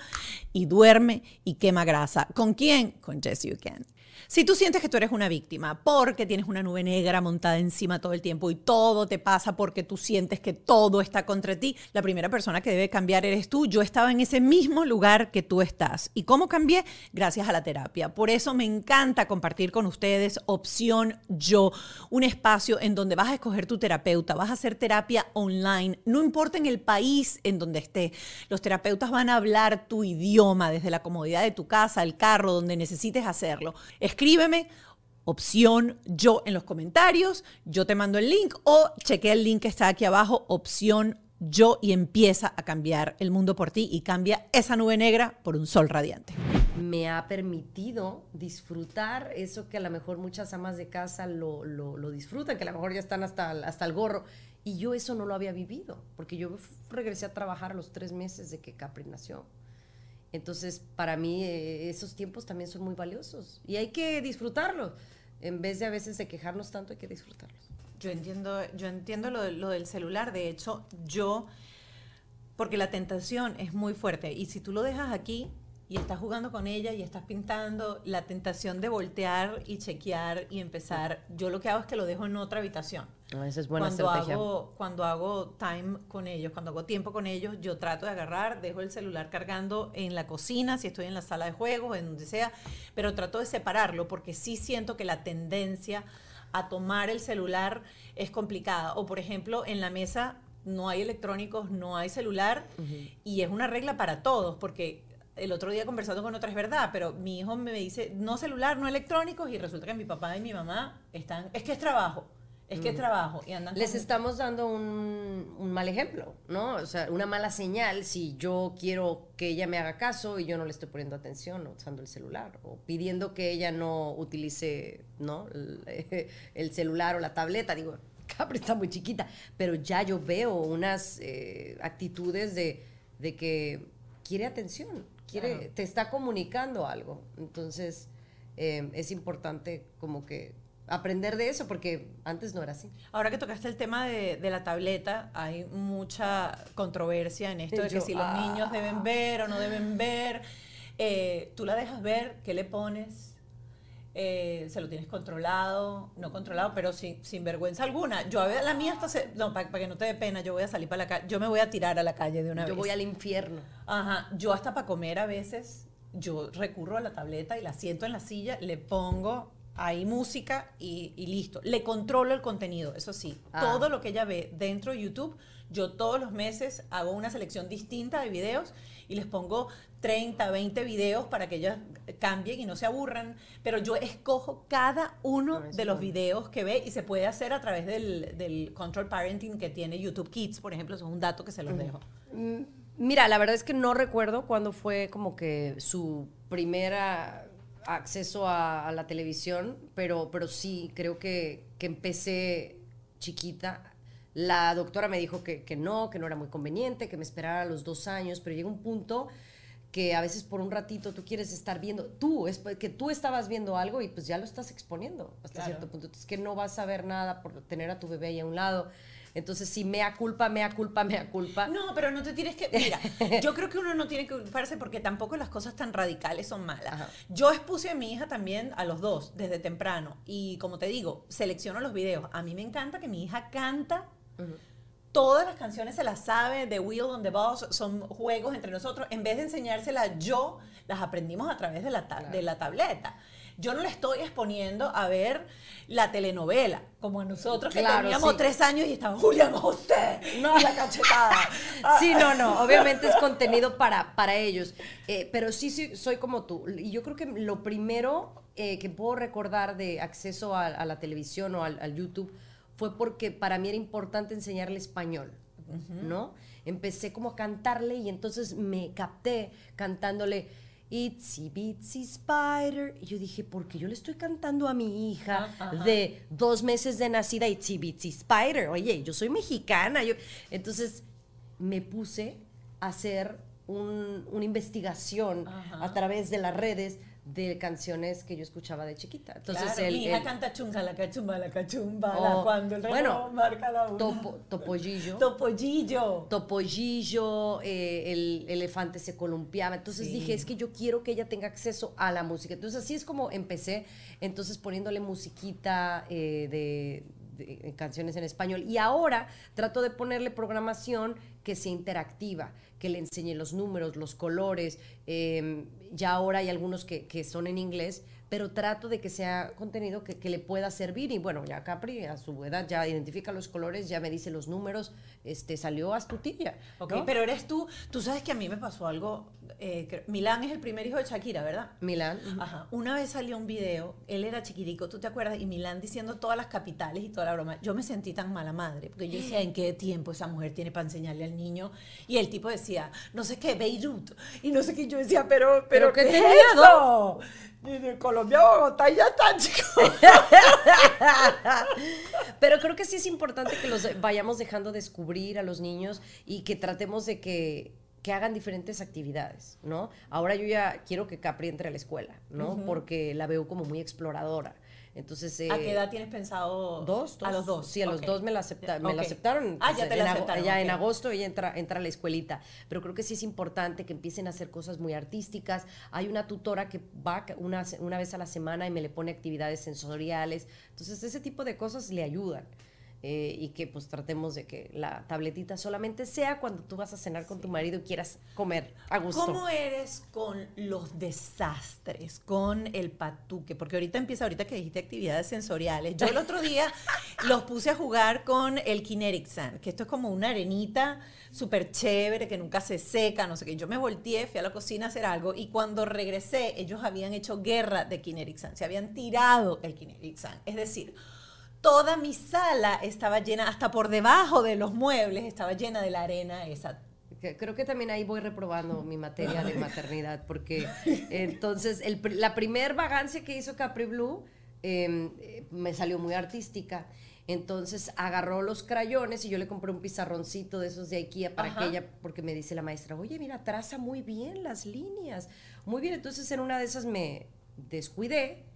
y duerme y quema grasa. ¿Con quién? Con Jess You Can. Si tú sientes que tú eres una víctima porque tienes una nube negra montada encima todo el tiempo y todo te pasa porque tú sientes que todo está contra ti, la primera persona que debe cambiar eres tú. Yo estaba en ese mismo lugar que tú estás. ¿Y cómo cambié? Gracias a la terapia. Por eso me encanta compartir con ustedes Opción Yo, un espacio en donde vas a escoger tu terapeuta, vas a hacer terapia online, no importa en el país en donde estés. Los terapeutas van a hablar tu idioma desde la comodidad de tu casa, el carro, donde necesites hacerlo escríbeme opción yo en los comentarios, yo te mando el link o chequea el link que está aquí abajo, opción yo y empieza a cambiar el mundo por ti y cambia esa nube negra por un sol radiante. Me ha permitido disfrutar eso que a lo mejor muchas amas de casa lo, lo, disfrutan, que a lo mejor ya están hasta, hasta el gorro. Y yo eso no lo había vivido, porque yo regresé a trabajar a los tres meses de que Capri nació. Entonces, para mí eh, esos tiempos también son muy valiosos y hay que disfrutarlos. En vez de a veces de quejarnos tanto, hay que disfrutarlos. Yo entiendo, yo entiendo lo, lo del celular. De hecho, yo, porque la tentación es muy fuerte y si tú lo dejas aquí, y estás jugando con ella y estás pintando, la tentación de voltear y chequear y empezar, yo lo que hago es que lo dejo en otra habitación. Ah, esa es buena cuando estrategia. Hago, cuando hago time con ellos, cuando hago tiempo con ellos, yo trato de agarrar, dejo el celular cargando en la cocina, si estoy en la sala de juegos, en donde sea, pero trato de separarlo porque sí siento que la tendencia a tomar el celular es complicada. O por ejemplo, en la mesa no hay electrónicos, no hay celular y es una regla para todos porque el otro día conversando con otra es verdad, pero mi hijo me dice, no celular, no electrónicos, y resulta que mi papá y mi mamá están, es que es trabajo, es que es trabajo. Y andan Les estamos dando un, un, mal ejemplo, ¿no? O sea, una mala señal si yo quiero que ella me haga caso y yo no le estoy poniendo atención usando el celular, o pidiendo que ella no utilice, ¿no? El, el celular o la tableta, digo, Capri está muy chiquita, pero ya yo veo unas eh, actitudes de, de que quiere atención quiere, te está comunicando algo. Entonces, eh, es importante como que aprender de eso porque antes no era así. Ahora que tocaste el tema de, la tableta, hay mucha controversia en esto de, que si los niños deben ah. ver o no deben ver. Eh, tú la dejas ver, ¿qué le pones? Eh, se lo tienes controlado, no controlado, pero sin, sin vergüenza alguna. Yo a ver, la mía hasta se, no, para que no te dé pena, yo voy a salir para la calle, yo me voy a tirar a la calle de una vez. Yo voy al infierno. Ajá, yo hasta para comer a veces, yo recurro a la tableta y la siento en la silla, le pongo ahí música y, listo. Le controlo el contenido, eso sí. Ah. Todo lo que ella ve dentro de YouTube, yo todos los meses hago una selección distinta de videos y les pongo 30, 20 videos para que ellos cambien y no se aburran, pero yo escojo cada uno de los videos que ve y se puede hacer a través del, control parenting que tiene YouTube Kids, por ejemplo, eso es un dato que se los dejo. Mm, mira, la verdad es que no recuerdo cuándo fue como que su primera acceso a, la televisión, pero, pero sí, creo que, que empecé chiquita La doctora me dijo que, que no, que no era muy conveniente, que me esperara a los dos años, pero llega un punto que a veces por un ratito tú quieres estar viendo, tú, es que tú estabas viendo algo y pues ya lo estás exponiendo hasta Claro. cierto punto. Entonces que no vas a ver nada por tener a tu bebé ahí a un lado. Entonces sí, mea culpa, mea culpa, mea culpa. No, pero no te tienes que. Mira, yo creo que uno no tiene que culparse porque tampoco las cosas tan radicales son malas. Ajá. Yo expuse a mi hija también a los dos desde temprano. Y como te digo, selecciono los videos. A mí me encanta que mi hija canta. Todas las canciones se las sabe, The Wheel on the Bus, son juegos entre nosotros. En vez de enseñárselas yo, las aprendimos a través de la, ta- de la tableta. Yo no le estoy exponiendo a ver la telenovela, como a nosotros que Claro, teníamos sí. tres años y estaba Julián José No. la cachetada. Sí, no, no, obviamente es contenido para, para ellos, Eh, pero sí, sí, soy como tú. Y yo creo que lo primero eh, que puedo recordar de acceso a, a la televisión o al, al YouTube fue porque para mí era importante enseñarle español, ¿no? Empecé como a cantarle y entonces me capté cantándole Itsy Bitsy Spider. Y yo dije, porque yo le estoy cantando a mi hija de dos meses de nacida, Itsy Bitsy Spider. Oye, yo soy mexicana. Yo... Entonces me puse a hacer un- una investigación a través de las redes de canciones que yo escuchaba de chiquita. Entonces, Claro, mi hija canta chunga, la cachumba, la cachumba, Oh, cuando el reloj bueno, marca la una. topo, topollillo. Topollillo. Topollillo, eh, el elefante se columpiaba. Entonces Sí. dije, es que yo quiero que ella tenga acceso a la música. Entonces así es como empecé, entonces poniéndole musiquita eh, de, canciones en español. Y ahora trato de ponerle programación que sea interactiva, que le enseñe los números, los colores. eh, ya ahora hay algunos que, que son en inglés, pero trato de que sea contenido que, que le pueda servir. Y bueno, ya Capri a su edad ya identifica los colores, ya me dice los números, este, salió astutilla. Ok, ¿no? pero eres tú, tú sabes que a mí me pasó algo, eh, Milán es el primer hijo de Shakira, ¿verdad? Milán. Ajá. Una vez salió un video, él era chiquitico, ¿tú te acuerdas? Y Milán diciendo todas las capitales y toda la broma. Yo me sentí tan mala madre, porque yo decía, ¿en qué tiempo esa mujer tiene para enseñarle al niño? Y el tipo decía, no sé qué, Beirut. Y no sé qué, yo decía, pero, pero, ¿Pero qué ¿qué, es eso? Y de Colombia a Bogotá y ya está, chicos. Pero creo que sí es importante que los vayamos dejando descubrir a los niños y que tratemos de que, que hagan diferentes actividades, ¿no? Ahora yo ya quiero que Capri entre a la escuela, ¿no? Porque la veo como muy exploradora. Entonces, ¿A eh, qué edad tienes pensado? Dos, A los dos. Sí, a los Ok. dos me la, acepta- me la Ok. aceptaron. Ah, ya entonces, te la en aceptaron. Ya en ok. agosto ella entra, entra a la escuelita. Pero creo que sí es importante que empiecen a hacer cosas muy artísticas. Hay una tutora que va una, una vez a la semana y me le pone actividades sensoriales. Entonces, ese tipo de cosas le ayudan. Eh, y que pues tratemos de que la tabletita solamente sea cuando tú vas a cenar con tu marido y quieras comer a gusto. ¿Cómo eres con los desastres, con el patuque? Porque ahorita empieza, ahorita que dijiste actividades sensoriales. Yo el otro día los puse a jugar con el Kinetic Sand, que esto es como una arenita súper chévere que nunca se seca, no sé qué. Yo me volteé, fui a la cocina a hacer algo y cuando regresé, ellos habían hecho guerra de Kinetic Sand, se habían tirado el Kinetic Sand. Es decir, toda mi sala estaba llena, hasta por debajo de los muebles, estaba llena de la arena esa Creo que también ahí voy reprobando mi materia de maternidad, porque entonces el la primer vagancia que hizo Capri Blue eh, eh, me salió muy artística. Entonces agarró los crayones y yo le compré un pizarroncito de esos de IKEA para Ajá. que ella, porque me dice la maestra, oye, mira, traza muy bien las líneas. Muy bien, entonces en una de esas me descuidé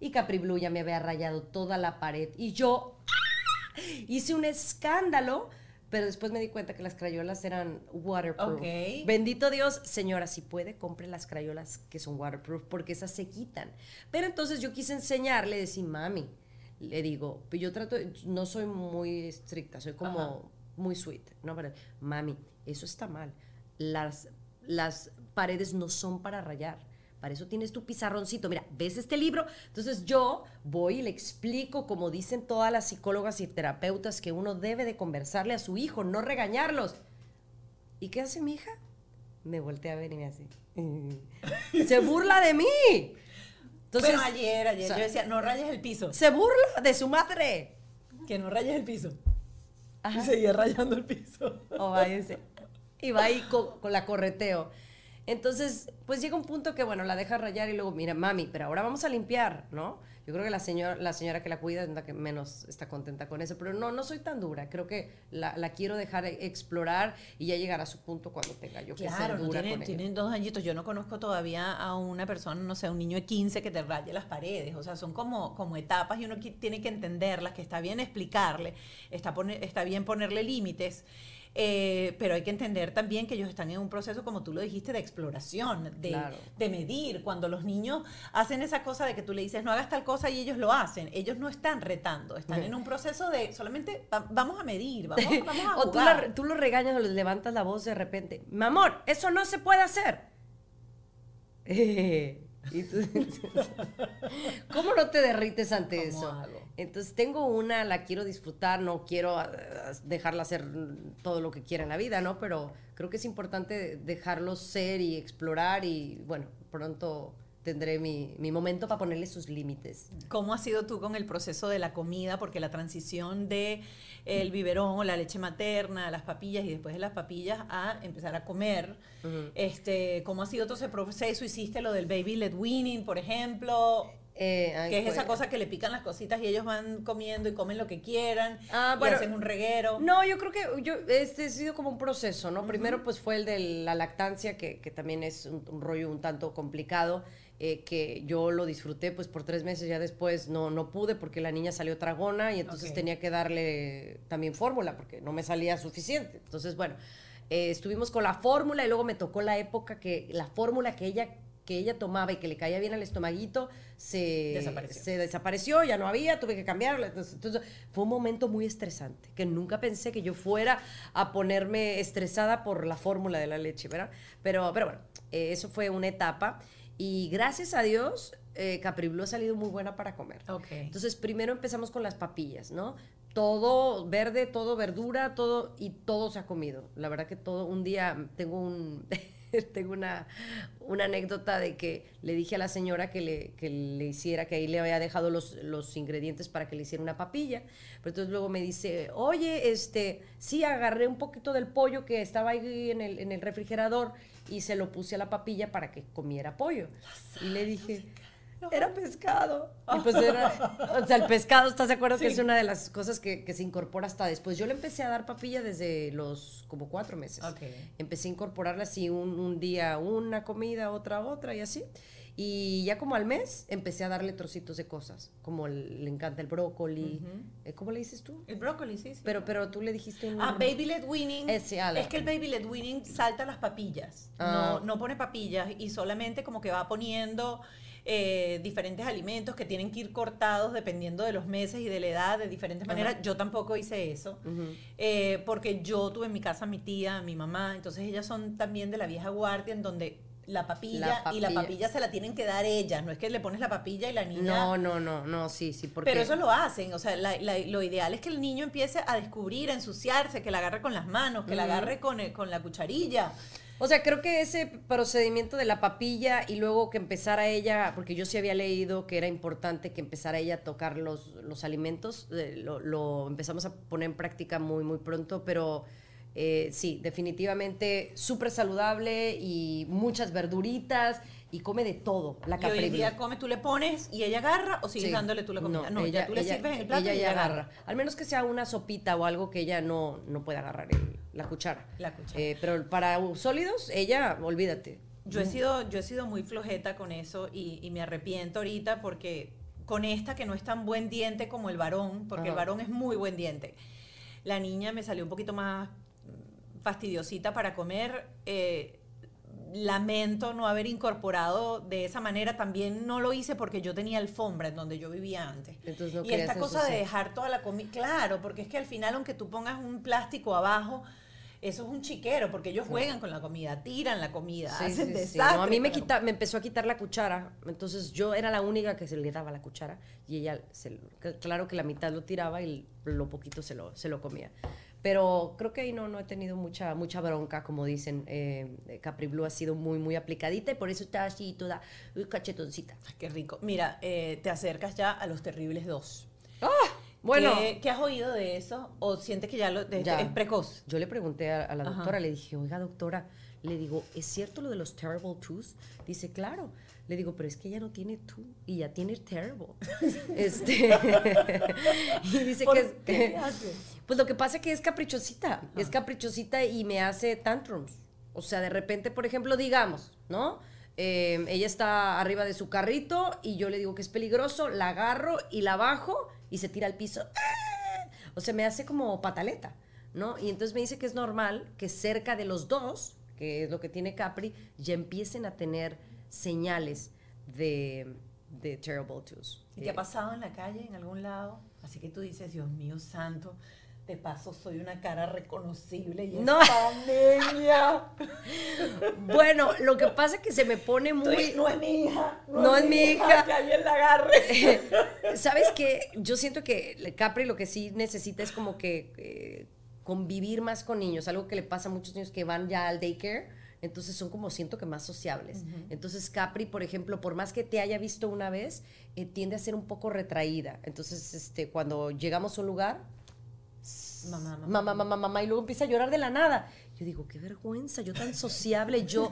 y Capri Blue ya me había rayado toda la pared y yo ¡ah! hice un escándalo, pero después me di cuenta que las crayolas eran waterproof. Bendito Dios, señora, si puede, compre las crayolas que son waterproof porque esas se quitan. Pero entonces yo quise enseñarle, decir, mami, le digo, pues yo trato, no soy muy estricta, soy como Ajá. muy sweet, ¿no? Pero, mami, eso está mal. Las, las paredes no son para rayar. Para eso tienes tu pizarroncito. Mira, ¿ves este libro? Entonces yo voy y le explico, como dicen todas las psicólogas y terapeutas, que uno debe de conversarle a su hijo, no regañarlos. ¿Y qué hace mi hija? Me voltea a ver y me hace. Se burla de mí. Entonces, Pero ayer, ayer, o sea, yo decía, no rayes el piso. se burla de su madre. Que no rayes el piso. Ajá. Y seguía rayando el piso. O váyase. Y va ahí con, con la correteo. Entonces, pues llega un punto que, bueno, la deja rayar y luego, mira, mami, pero ahora vamos a limpiar, ¿no? Yo creo que la señora, la señora que la cuida es la que menos está contenta con eso, pero no, no soy tan dura. Creo que la, la quiero dejar e- explorar y ya llegar a su punto cuando tenga yo que Claro, ser no dura tienen, con ella. tienen dos añitos. Yo no conozco todavía a una persona, no sé, un niño de 15 que te raye las paredes. O sea, son como, como etapas y uno tiene que entenderlas, que está bien explicarle, está, pone- está bien ponerle límites. Eh, pero hay que entender también que ellos están en un proceso, como tú lo dijiste, de exploración, de, Claro. de medir. Cuando los niños hacen esa cosa de que tú le dices, no hagas tal cosa y ellos lo hacen, ellos no están retando, están en un proceso de solamente va- vamos a medir, vamos, vamos a o tú, la- tú lo regañas o le levantas la voz de repente. Mi amor, eso no se puede hacer. Y tú- ¿Cómo no te derrites ante ¿Cómo eso? Entonces tengo una, la quiero disfrutar, no quiero ah, dejarla hacer todo lo que quiera en la vida, ¿no? Pero creo que es importante dejarlo ser y explorar y bueno, pronto tendré mi, mi momento para ponerle sus límites. ¿Cómo has sido tú con el proceso de la comida? Porque la transición de el biberón o la leche materna, las papillas y después de las papillas a empezar a comer. este, ¿Cómo ha sido todo ese proceso? ¿Hiciste lo del baby led weaning, por ejemplo? Eh, ay, que es pues- esa cosa que le pican las cositas y ellos van comiendo y comen lo que quieran Ah, y bueno. hacen un reguero. No, yo creo que yo, este ha sido como un proceso, ¿no? Primero pues fue el de la lactancia, que, que también es un, un rollo un tanto complicado, eh, que yo lo disfruté pues por tres meses, ya después no, no pude porque la niña salió tragona y entonces tenía que darle también fórmula porque no me salía suficiente. Entonces, bueno, eh, estuvimos con la fórmula y luego me tocó la época que la fórmula que ella que ella tomaba y que le caía bien al estomaguito se Desapareció. se desapareció, ya no había, tuve que cambiarla. Entonces, entonces, fue un momento muy estresante, que nunca pensé que yo fuera a ponerme estresada por la fórmula de la leche, ¿verdad? Pero, pero bueno, eh, eso fue una etapa. Y gracias a Dios, eh, Capri Blue ha salido muy buena para comer. Ok. Entonces, primero empezamos con las papillas, ¿no? Todo verde, todo verdura, todo, y todo se ha comido. La verdad que todo, un día tengo un... tengo una, una anécdota de que le dije a la señora que le, que le hiciera, que ahí le había dejado los, los ingredientes para que le hiciera una papilla. Pero entonces luego me dice, oye, este, sí, agarré un poquito del pollo que estaba ahí en el, en el refrigerador y se lo puse a la papilla para que comiera pollo. Y le dije, era pescado. Y pues era, o sea, el pescado, ¿estás de acuerdo que Sí. es una de las cosas que, que se incorpora hasta después? Yo le empecé a dar papilla desde los como cuatro meses. Ok. Empecé a incorporarla así un, un día una comida, otra otra y así. Y ya como al mes empecé a darle trocitos de cosas, como el- le encanta el brócoli. Eh, ¿Cómo le dices tú? El brócoli, sí, sí. Pero, pero tú le dijiste un... Ah, baby led weaning. Ese, es que el baby led weaning salta las papillas. Ah. No, no pone papillas y solamente como que va poniendo eh, diferentes alimentos que tienen que ir cortados dependiendo de los meses y de la edad de diferentes Ajá. maneras. Yo tampoco hice eso. Eh, porque yo tuve en mi casa a mi tía, a mi mamá, entonces ellas son también de la vieja guardia en donde la papilla, La y la papilla. se la tienen que dar ellas, no es que le pones la papilla y la niña... No, no, no, no, sí, sí, porque... Pero eso lo hacen, o sea, la- la- lo ideal es que el niño empiece a descubrir, a ensuciarse, que la agarre con las manos, que la agarre con, el- con la cucharilla. O sea, creo que ese procedimiento de la papilla y luego que empezara ella, porque yo sí había leído que era importante que empezara ella a tocar los, los alimentos, eh, lo, lo empezamos a poner en práctica muy, muy pronto, pero eh, sí, definitivamente súper saludable y muchas verduritas y come de todo, la Y hoy día come, tú le pones y ella agarra o sigues Sí. dándole tú la comida. No, ella, ya tú le ella- sirves en el plato ella y ella agarra. Al menos que sea una sopita o algo que ella no, no pueda agarrar el- la cuchara. La cuchara. Eh, pero para sólidos, ella, olvídate. Yo he sido, yo he sido muy flojeta con eso y, y me arrepiento ahorita porque con esta que no es tan buen diente como el varón, porque el varón es muy buen diente. La niña me salió un poquito más mm, fastidiosita para comer. eh, lamento no haber incorporado de esa manera. También no lo hice porque yo tenía alfombra en donde yo vivía antes. Entonces no y esta cosa de dejar toda la comida, claro, porque es que al final aunque tú pongas un plástico abajo, eso es un chiquero, porque ellos juegan con la comida, tiran la comida, Sí, hacen sí, sí. desastre. No, a mí me, quita, me empezó a quitar la cuchara, entonces yo era la única que se le daba la cuchara y ella, se claro que la mitad lo tiraba y lo poquito se lo, se lo comía. Pero creo que ahí no, no he tenido mucha, mucha bronca, como dicen. Eh, Capri Blue ha sido muy, muy aplicadita y por eso está así toda cachetoncita. Ay, Qué rico. Mira, eh, te acercas ya a Los Terribles 2. Bueno, ¿Qué, qué has oído de eso? ¿O sientes que ya, lo, de- Ya. es precoz? yo le pregunté a, a la Ajá. doctora, le dije, oiga doctora, le digo, ¿es cierto lo de los terrible twos? Dice, claro. Le digo, pero es que ella no tiene tú y ya tiene terrible. este, y dice ¿Por que, qué? ¿Qué hace? Pues lo que pasa es que es caprichosita, es caprichosita y me hace tantrums. O sea, de repente, por ejemplo, digamos, ¿no? Eh, ella está arriba de su carrito y yo le digo que es peligroso, la agarro y la bajo y se tira al piso. ¡Ah! O sea, me hace como pataleta, ¿no? Y entonces me dice que es normal que cerca de los dos, que es lo que tiene Capri, ya empiecen a tener señales de, de terrible twos. ¿Y te ha pasado en la calle, en algún lado? Así que tú dices, Dios mío santo, de paso soy una cara reconocible y No. esta. Bueno, lo que pasa es que se me pone muy... no es mi hija. No es mi hija. Que alguien la agarre. ¿Sabes qué? Yo siento que Capri lo que sí necesita es como que eh, convivir más con niños, algo que le pasa a muchos niños que van ya al daycare, entonces son como siento que más sociables. Entonces Capri, por ejemplo, por más que te haya visto una vez, eh, tiende a ser un poco retraída. Entonces, este, cuando llegamos a un lugar, Mamá, mamá. mamá, mamá, mamá, y luego empieza a llorar de la nada. Yo digo, qué vergüenza, yo tan sociable, yo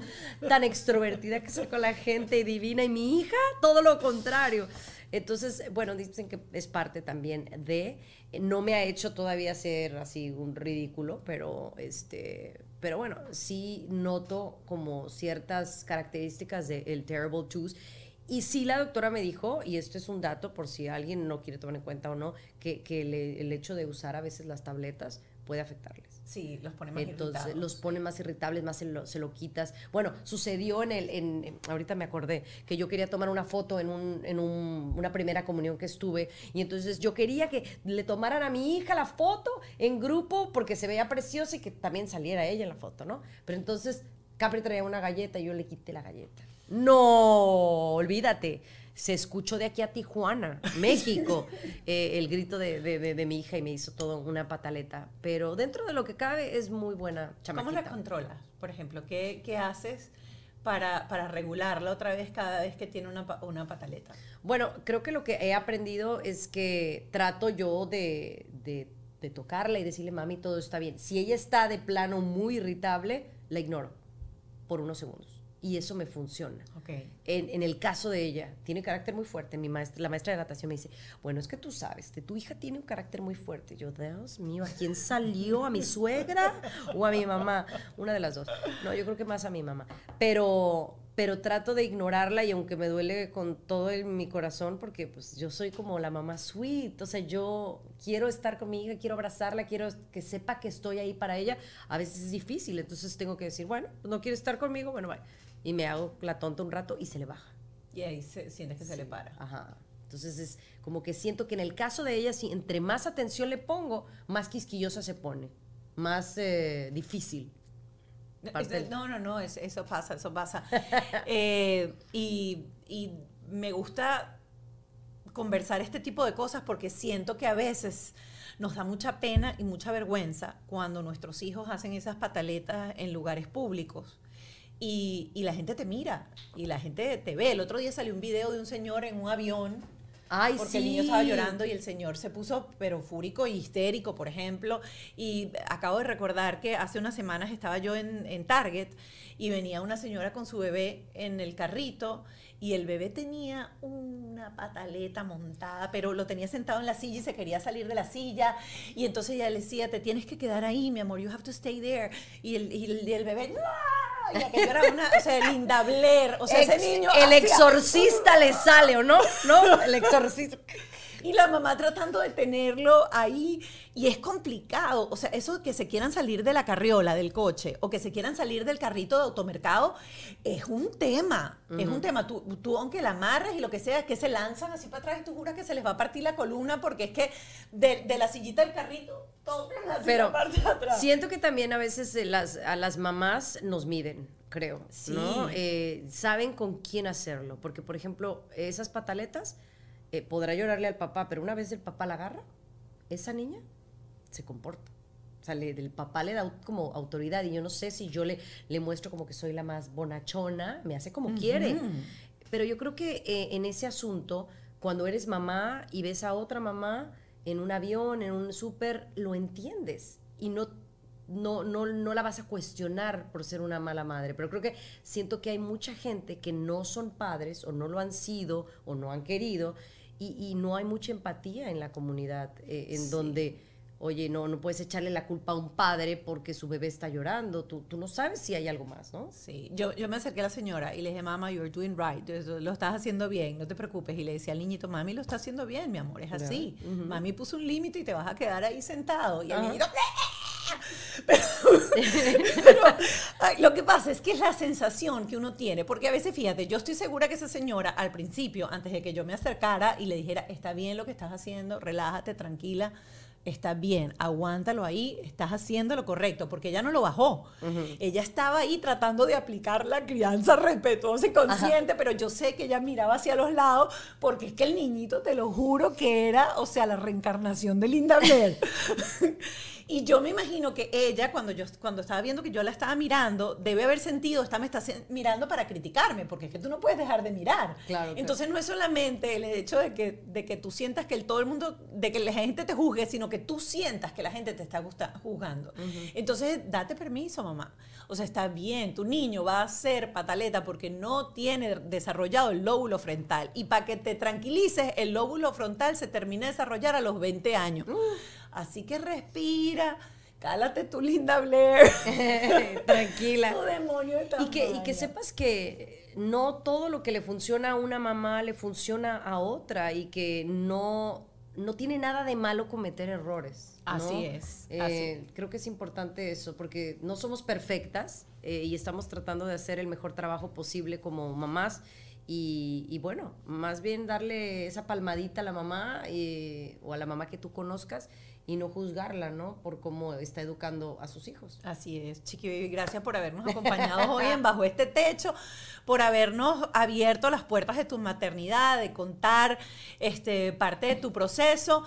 tan extrovertida que soy con la gente y divina, y mi hija, todo lo contrario. Entonces, bueno, dicen que es parte también de, no me ha hecho todavía ser así un ridículo, pero este, pero bueno, sí noto como ciertas características del Terrible Twos. Y sí, la doctora me dijo, y esto es un dato por si alguien no quiere tomar en cuenta o no, que, que le- el hecho de usar a veces las tabletas puede afectarles. Sí, los pone más Entonces irritados. los pone más irritables, más se lo, se lo quitas. Bueno, sucedió en el, en, en- ahorita me acordé, que yo quería tomar una foto en, un, en un- una primera comunión que estuve y entonces yo quería que le tomaran a mi hija la foto en grupo porque se veía preciosa y que también saliera ella en la foto, ¿no? Pero entonces Capri traía una galleta y yo le quité la galleta. No, olvídate. Se escuchó de aquí a Tijuana, México, eh, el grito de, de- de- de mi hija y me hizo todo una pataleta. Pero dentro de lo que cabe es muy buena chamaquita. ¿Cómo la controlas? Por ejemplo, ¿qué, qué haces para, para regularla otra vez cada vez que tiene una, pa- una pataleta? Bueno, creo que lo que he aprendido es que trato yo de, de, de tocarla y decirle, mami, todo está bien. Si ella está de plano muy irritable, la ignoro por unos segundos. Y eso me funciona. Ok. En, en el caso de ella, tiene carácter muy fuerte. Mi maestra, la maestra de natación me dice, bueno, es que tú sabes, que tu hija tiene un carácter muy fuerte. Yo, Dios mío, ¿a quién salió? ¿A mi suegra o a mi mamá? Una de las dos. No, yo creo que más a mi mamá. Pero, pero trato de ignorarla y aunque me duele con todo el- mi corazón, porque pues yo soy como la mamá sweet, o sea, yo quiero estar con mi hija, quiero abrazarla, quiero que sepa que estoy ahí para ella. A veces es difícil, entonces tengo que decir, bueno, no quiere estar conmigo, bueno, bye. Y me hago la tonta un rato y se le baja. Y ahí se- sientes que se le para. Ajá. Entonces es como que siento que en el caso de ella, si entre más atención le pongo, más quisquillosa se pone, más eh, difícil. Parte No, no, no, es- eso pasa, eso pasa. Eh, y, y me gusta conversar este tipo de cosas porque siento que a veces nos da mucha pena y mucha vergüenza cuando nuestros hijos hacen esas pataletas en lugares públicos. Y, y la gente te mira y la gente te ve. El otro día salió un video de un señor en un avión Ay, porque sí. el niño estaba llorando y el señor se puso pero fúrico y histérico, por ejemplo. Y acabo de recordar que hace unas semanas estaba yo en, en Target y venía una señora con su bebé en el carrito y el bebé tenía una pataleta montada, pero lo tenía sentado en la silla y se quería salir de la silla. Y entonces ella le decía, te tienes que quedar ahí, mi amor, you have to stay there. Y el, y el, y el bebé, ¡no! Y aquello era una, o sea, Linda Blair, o sea, ese niño. el exorcista le sale, ¿o no? ¿No? El exorcista. Y la mamá tratando de tenerlo ahí. Y es complicado. O sea, eso que se quieran salir de la carriola, del coche, o que se quieran salir del carrito de automercado, es un tema. Es un tema. Tú, tú, aunque la amarres y lo que sea, es que se lanzan así para atrás y tú juras que se les va a partir la columna porque es que de, de la sillita del carrito tocan así Pero la parte de atrás. siento que también a veces eh, las, a las mamás nos miden, creo. Sí. ¿no? Eh, saben con quién hacerlo. Porque, por ejemplo, esas pataletas eh, podrá llorarle al papá, pero una vez el papá la agarra, esa niña se comporta. O sea, le- el papá le da como autoridad y yo no sé si yo le, le muestro como que soy la más bonachona, me hace como quiere. Pero yo creo que eh, en ese asunto, cuando eres mamá y ves a otra mamá en un avión, en un súper, lo entiendes y no no, no, no la vas a cuestionar por ser una mala madre. Pero creo que siento que hay mucha gente que no son padres o no lo han sido o no han querido y, y no hay mucha empatía en la comunidad eh, en donde oye, no, no puedes echarle la culpa a un padre porque su bebé está llorando, tú, tú no sabes si hay algo más, ¿no? Sí, yo, yo me acerqué a la señora y le dije, mamá, you're doing right, lo estás haciendo bien, no te preocupes. Y le decía al niñito, mami, lo está haciendo bien, mi amor, es así. Mami puso un límite y te vas a quedar ahí sentado. Y el niñito... Pero, pero lo que pasa es que es la sensación que uno tiene, porque a veces, fíjate, yo estoy segura que esa señora al principio, antes de que yo me acercara y le dijera, está bien lo que estás haciendo, relájate, tranquila, está bien, aguántalo ahí, estás haciendo lo correcto, porque ella no lo bajó. Ella estaba ahí tratando de aplicar la crianza respetuosa y consciente, pero yo sé que ella miraba hacia los lados, porque es que el niñito, te lo juro que era, o sea, la reencarnación de Linda Blair. Y yo me imagino que ella, cuando, yo, cuando estaba viendo que yo la estaba mirando, debe haber sentido, esta me está mirando para criticarme, porque es que tú no puedes dejar de mirar. Claro, Entonces no es solamente el hecho de que, de que tú sientas que el, todo el mundo, de que la gente te juzgue, sino que tú sientas que la gente te está juzgando. Entonces, date permiso, mamá. O sea, está bien, tu niño va a ser pataleta porque no tiene desarrollado el lóbulo frontal. Y para que te tranquilices, el lóbulo frontal se termina de desarrollar a los 20 años. Así que respira. Cálate tu linda Blair. Tranquila. tu demonio y que, y que sepas que no todo lo que le funciona a una mamá le funciona a otra y que no, no tiene nada de malo cometer errores. Así es. Eh, creo que es importante eso, porque no somos perfectas eh, y estamos tratando de hacer el mejor trabajo posible como mamás. Y, bueno, más bien darle esa palmadita a la mamá eh, o a la mamá que tú conozcas y no juzgarla, ¿no? Por cómo está educando a sus hijos. Así es, Chiqui Baby, gracias por habernos acompañado hoy en Bajo este Techo, por habernos abierto las puertas de tu maternidad, de contar este, parte de tu proceso.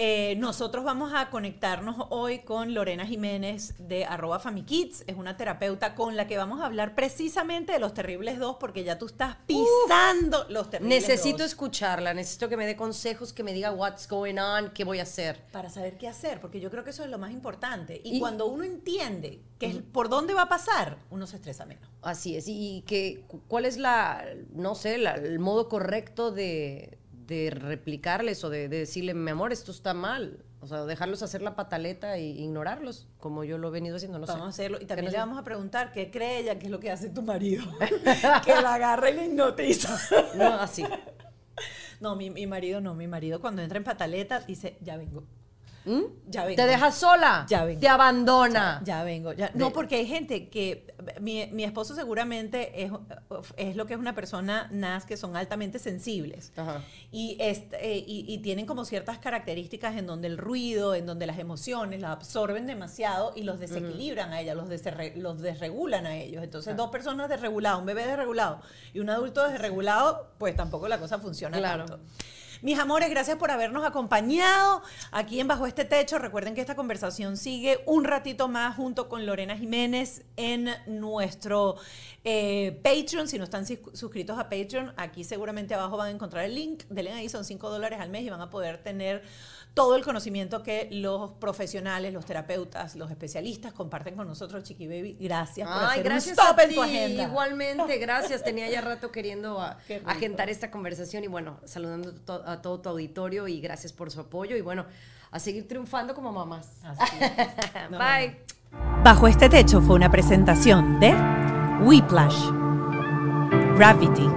Eh, nosotros vamos a conectarnos hoy con Lorena Jiménez de arroba FamiKids. Es una terapeuta con la que vamos a hablar precisamente de los terribles dos, porque ya tú estás pisando los terribles necesito escucharla, necesito que me dé consejos, que me diga what's going on, qué voy a hacer. Para saber qué hacer, porque yo creo que eso es lo más importante. Y, cuando uno entiende que es por dónde va a pasar, uno se estresa menos. Así es. Y que cuál es la, no sé, el modo correcto de de replicarles o de, decirle, mi amor, esto está mal. O sea, dejarlos hacer la pataleta e ignorarlos, como yo lo he venido haciendo, no vamos a hacerlo. Y también le vamos a preguntar qué cree ella, qué es lo que hace tu marido. que la agarra y la hipnotiza. no, así. No, mi, mi marido no. Mi marido cuando entra en pataleta dice, ya vengo. ¿Mm? Ya vengo. ¿Te dejas sola? Ya vengo. Te abandona. Ya, vengo. No, porque hay gente que. Mi, mi, esposo seguramente es, es lo que es una persona NAS que son altamente sensibles. Y, este, y, y, tienen como ciertas características en donde el ruido, en donde las emociones las absorben demasiado y los desequilibran a ellas, los, los desregulan a ellos. Entonces, dos personas desreguladas, un bebé desregulado y un adulto desregulado, pues tampoco la cosa funciona claro. tanto. Mis amores, gracias por habernos acompañado aquí en Bajo este Techo. Recuerden que esta conversación sigue un ratito más junto con Lorena Jiménez en nuestro eh, Patreon. Si no están suscritos a Patreon, aquí seguramente abajo van a encontrar el link. Denle ahí, son 5 dólares al mes y van a poder tener todo el conocimiento que los profesionales, los terapeutas, los especialistas comparten con nosotros, Chiqui Baby. Gracias por Ay, gracias un stop en tu agenda. Igualmente, gracias. Tenía ya rato queriendo agendar esta conversación y bueno, saludando a todo tu auditorio y gracias por su apoyo y bueno, a seguir triunfando como mamás. Bye. Bajo este techo fue una presentación de Whiplash, Gravity,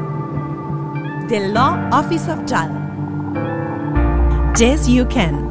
The Law Office of Jal. Yes, you can.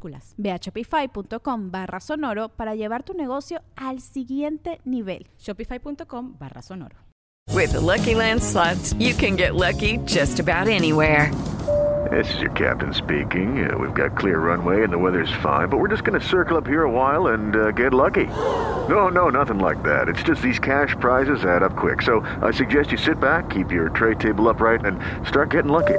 minúsculas. Ve a shopify.com barra sonoro para llevar tu negocio al siguiente nivel. Shopify.com barra sonoro. With the Lucky Land slots, you can get lucky just about anywhere. This is your captain speaking. Uh, we've got clear runway and the weather's fine, but we're just going to circle up here a while and uh, get lucky. No, no, nothing like that. It's just these cash prizes add up quick. So I suggest you sit back, keep your tray table upright, and start getting lucky.